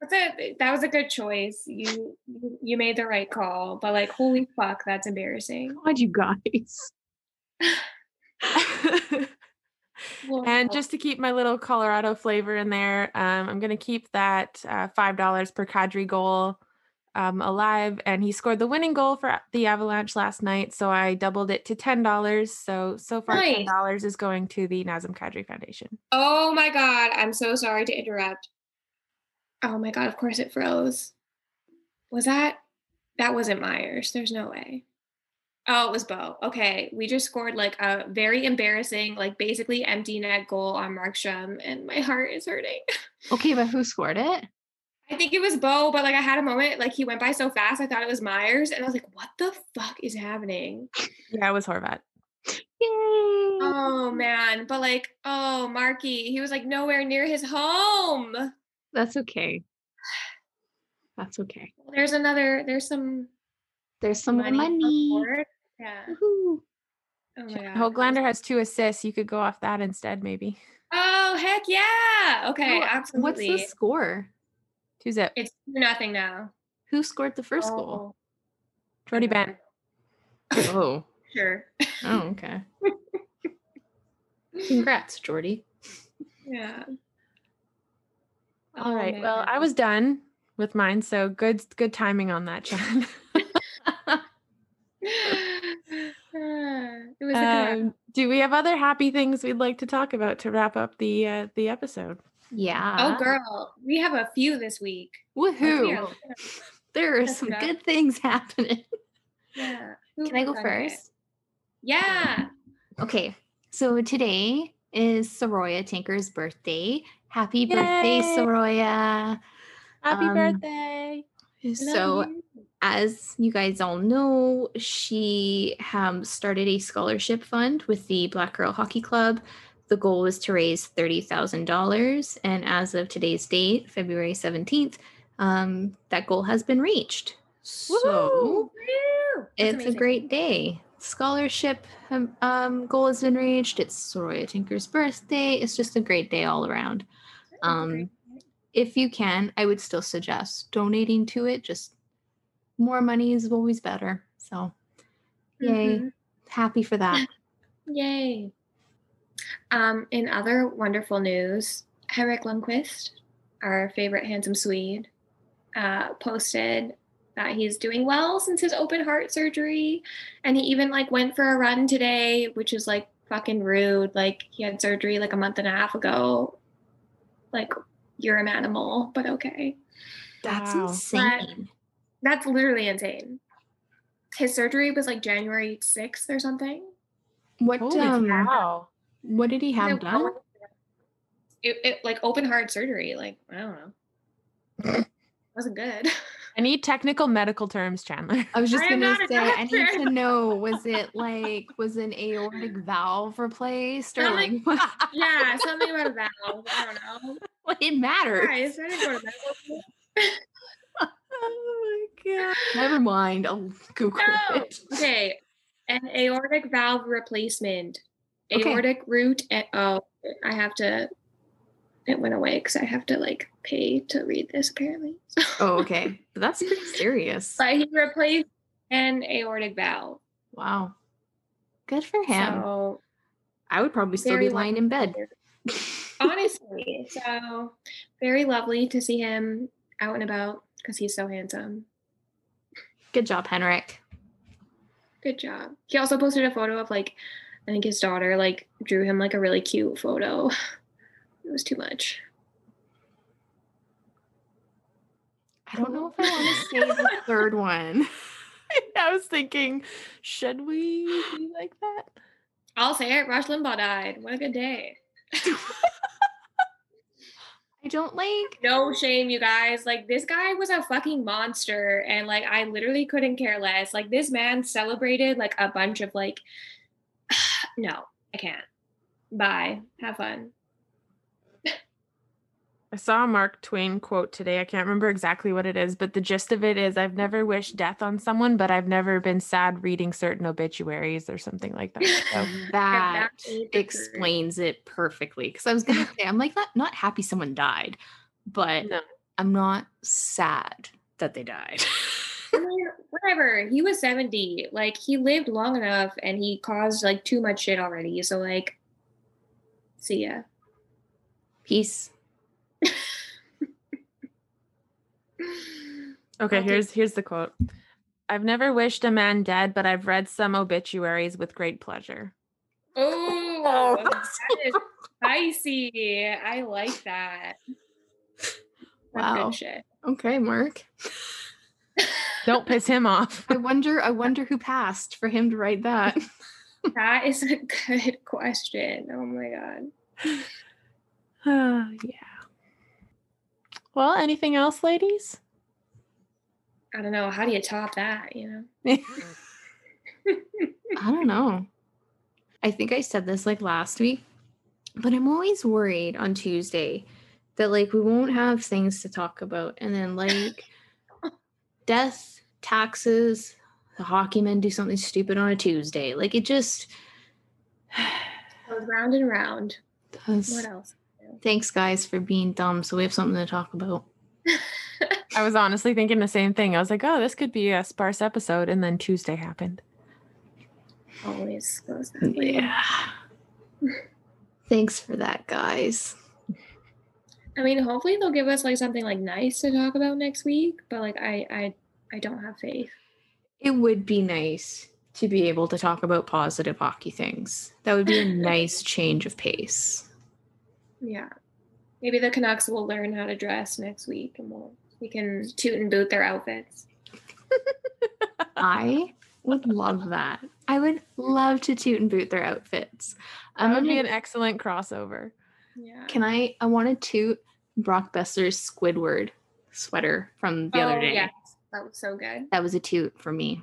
That's a, that was a good choice. You you- made the right call. But like holy fuck, that's embarrassing. God, you guys. and just to keep my little Colorado flavor in there, um, I'm going to keep that uh, $5 per Kadri goal um, alive. And he scored the winning goal for the Avalanche last night. So I doubled it to $10. So, so far, Nice. $10 is going to the Nazem Kadri Foundation. Oh my god, I'm so sorry to interrupt. Oh my god, of course it froze. Was that that wasn't Myers? There's no way. Oh, it was Bo. Okay, we just scored like a very embarrassing, like basically empty net goal on Markstrom, and my heart is hurting. Okay, but who scored it? I think it was Bo, but like I had a moment, like he went by so fast, I thought it was Myers, and I was like, "What the fuck is happening?" Yeah, it was Horvat. Yay! Oh man, but like, oh Marky, he was like nowhere near his home. That's okay. That's okay. There's another. There's some There's some money. money. on board. Yeah. Oh my god. Hoglander has two assists. You could go off that instead, maybe. Oh heck yeah. Okay, Oh, What's the score? Two zip. It's two nothing now. Who scored the first goal? Jordie Benn. Oh. oh. Sure. Oh, okay. Congrats, Jordy. Yeah. All Oh, right. Well, I was done with mine. So good, good timing on that, Jen. it was a good um, do we have other happy things we'd like to talk about to wrap up the uh, the episode? Yeah. Oh girl, we have a few this week. Woohoo. Yeah. There are some good things happening. Yeah. Can I go Who worked on it? first? Yeah. Okay. So today is Saroya Tinker's birthday. Happy birthday, Yay! Saroya. Happy Um, birthday! So, you. as you guys all know, she um, started a scholarship fund with the Black Girl Hockey Club. The goal was to raise $30,000. And as of today's date, February 17th, um, that goal has been reached. So Woo! That's it's amazing. a great day. Scholarship um, um, goal has been reached. It's Saroya Tinker's birthday. It's just a great day all around. Um, if you can, I would still suggest donating to it. Just more money is always better. So, yay. Mhm. Happy for that. Yay. Um, in other wonderful news, Henrik Lundqvist, our favorite handsome Swede, uh, posted that he's doing well since his open heart surgery. And he even like went for a run today, which is like fucking rude. Like he had surgery like a month and a half ago. Like you're an animal, but okay. That's Wow. insane. That's literally insane. His surgery was like January 6th or something. What Holy um, cow! what did he have No, done? It, it like open heart surgery. Like I don't know. wasn't good. I need technical medical terms, Chandler. I was just I gonna say, I need to know, was it like was an aortic valve replaced or Something- like what? yeah, something about a valve. I don't know. Well, it matters. Guys, I didn't go to medical. Oh my god! Never mind. I'll Google No. it. Okay, an aortic valve replacement. Okay. Aortic root. And, oh, I have to. It went away because I have to like pay to read this apparently. Oh, okay. That's pretty serious. but he replaced an aortic valve. Wow. Good for him. So I would probably still be lying in bed. honestly, so very lovely to see him out and about because he's so handsome. Good job, Henrik. Good job. He also posted a photo of like, I think his daughter like drew him like a really cute photo. It was too much. I don't know if I want to say the third one. I was thinking, should we be like that? I'll say it. Rush Limbaugh died. What a good day. I don't like. No shame, you guys. Like this guy was a fucking monster, and like I literally couldn't care less. Like this man celebrated like a bunch of like. no, I can't. Bye. Have fun. I saw a Mark Twain quote today. I can't remember exactly what it is, but the gist of it is I've never wished death on someone, but I've never been sad reading certain obituaries or something like that. So that explains it perfectly. Because I was gonna say, I'm like not not happy someone died, but No. I'm not sad that they died. I mean, whatever. He was 70. Like he lived long enough and he caused like too much shit already. So like see ya. Peace. Okay, I'll take- here's here's the quote. I've never wished a man dead, but I've read some obituaries with great pleasure. Oh, that is spicy. I like that. That's Wow. shit. Okay, Mark. Don't piss him off. I wonder. I wonder who passed for him to write that. That is a good question. Oh my god. Oh yeah. Well, anything else, ladies? I don't know. How do you top that? You know? I don't know. I think I said this like last week, but I'm always worried on Tuesday that like we won't have things to talk about. And then like death, taxes, the hockey men do something stupid on a Tuesday. Like it just Goes round and round. does. What else? Thanks guys for being dumb so we have something to talk about. I was honestly thinking the same thing. I was like, oh, this could be a sparse episode. And then Tuesday happened. Always goes that way. Yeah. Thanks for that, guys. I mean, hopefully they'll give us like something like nice to talk about next week. But like, I, I, I don't have faith. It would be nice to be able to talk about positive hockey things. That would be a nice change of pace. Yeah. Maybe the Canucks will learn how to dress next week, and we'll we can toot and boot their outfits. I would love that. I would love to toot and boot their outfits. That I'm would um, be gonna, an excellent crossover. Yeah. can I? I want to toot Brock Boeser's Squidward sweater from the other Oh, day. yes. That was so good. That was a toot for me.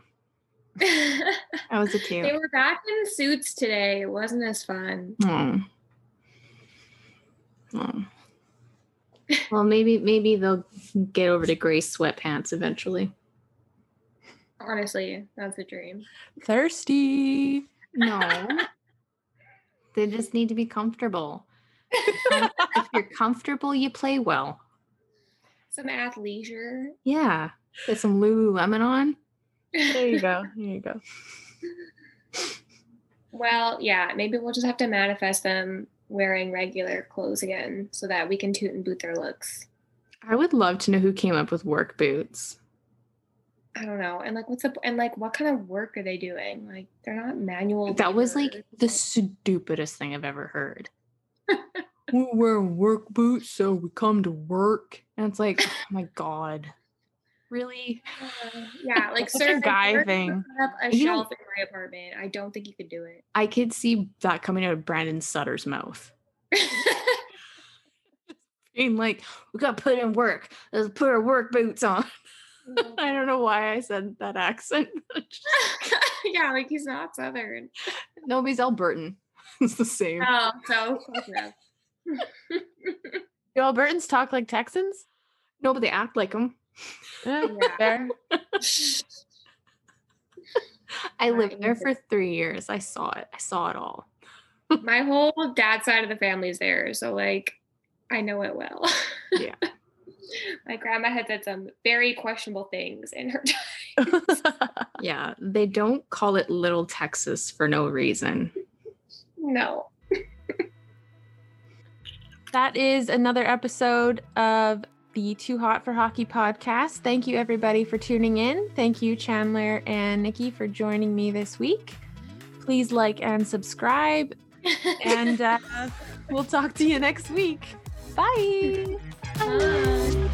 they That was a toot. They were back in suits today. It wasn't as fun. Oh. Oh. Well, maybe maybe they'll get over to gray sweatpants eventually. Honestly, that's a dream. Thirsty. No. they just need to be comfortable. Um, if you're comfortable, you play well. Some athleisure. Yeah. Put some Lululemon on. There you go. There you go. well, yeah, maybe we'll just have to manifest them wearing regular clothes again so that we can toot and boot their looks. I would love to know who came up with work boots. I don't know. And like what's up? and like what kind of work are they doing? Like they're not manual. That was like the stupidest thing I've ever heard. we wear work boots, so we come to work. And it's like, oh my God. Really? Uh, yeah, like That's such a sir, guy to thing. Up a You know- shelf in my apartment. I don't think you could do it. I could see that coming out of Brandon Sutter's mouth. Being like, we gotta put in work. Let's put our work boots on. I don't know why I said that accent. but it's just- yeah, like he's not southern. Nobody's Albertan. It's the same. Oh, so. Do Albertans talk like Texans? No, but they act like them. Yeah. fair. I lived there for three years. I saw it. I saw it all. My whole dad side of the family is there, so like I know it well. Yeah. My grandma had said some very questionable things in her time. Yeah, they don't call it Little Texas for no reason. No. that is another episode of the Too Hot for Hockey podcast. Thank you, everybody, for tuning in. Thank you, Chandler and Nikki, for joining me this week. Please like and subscribe, and uh, we'll talk to you next week. Bye. Bye.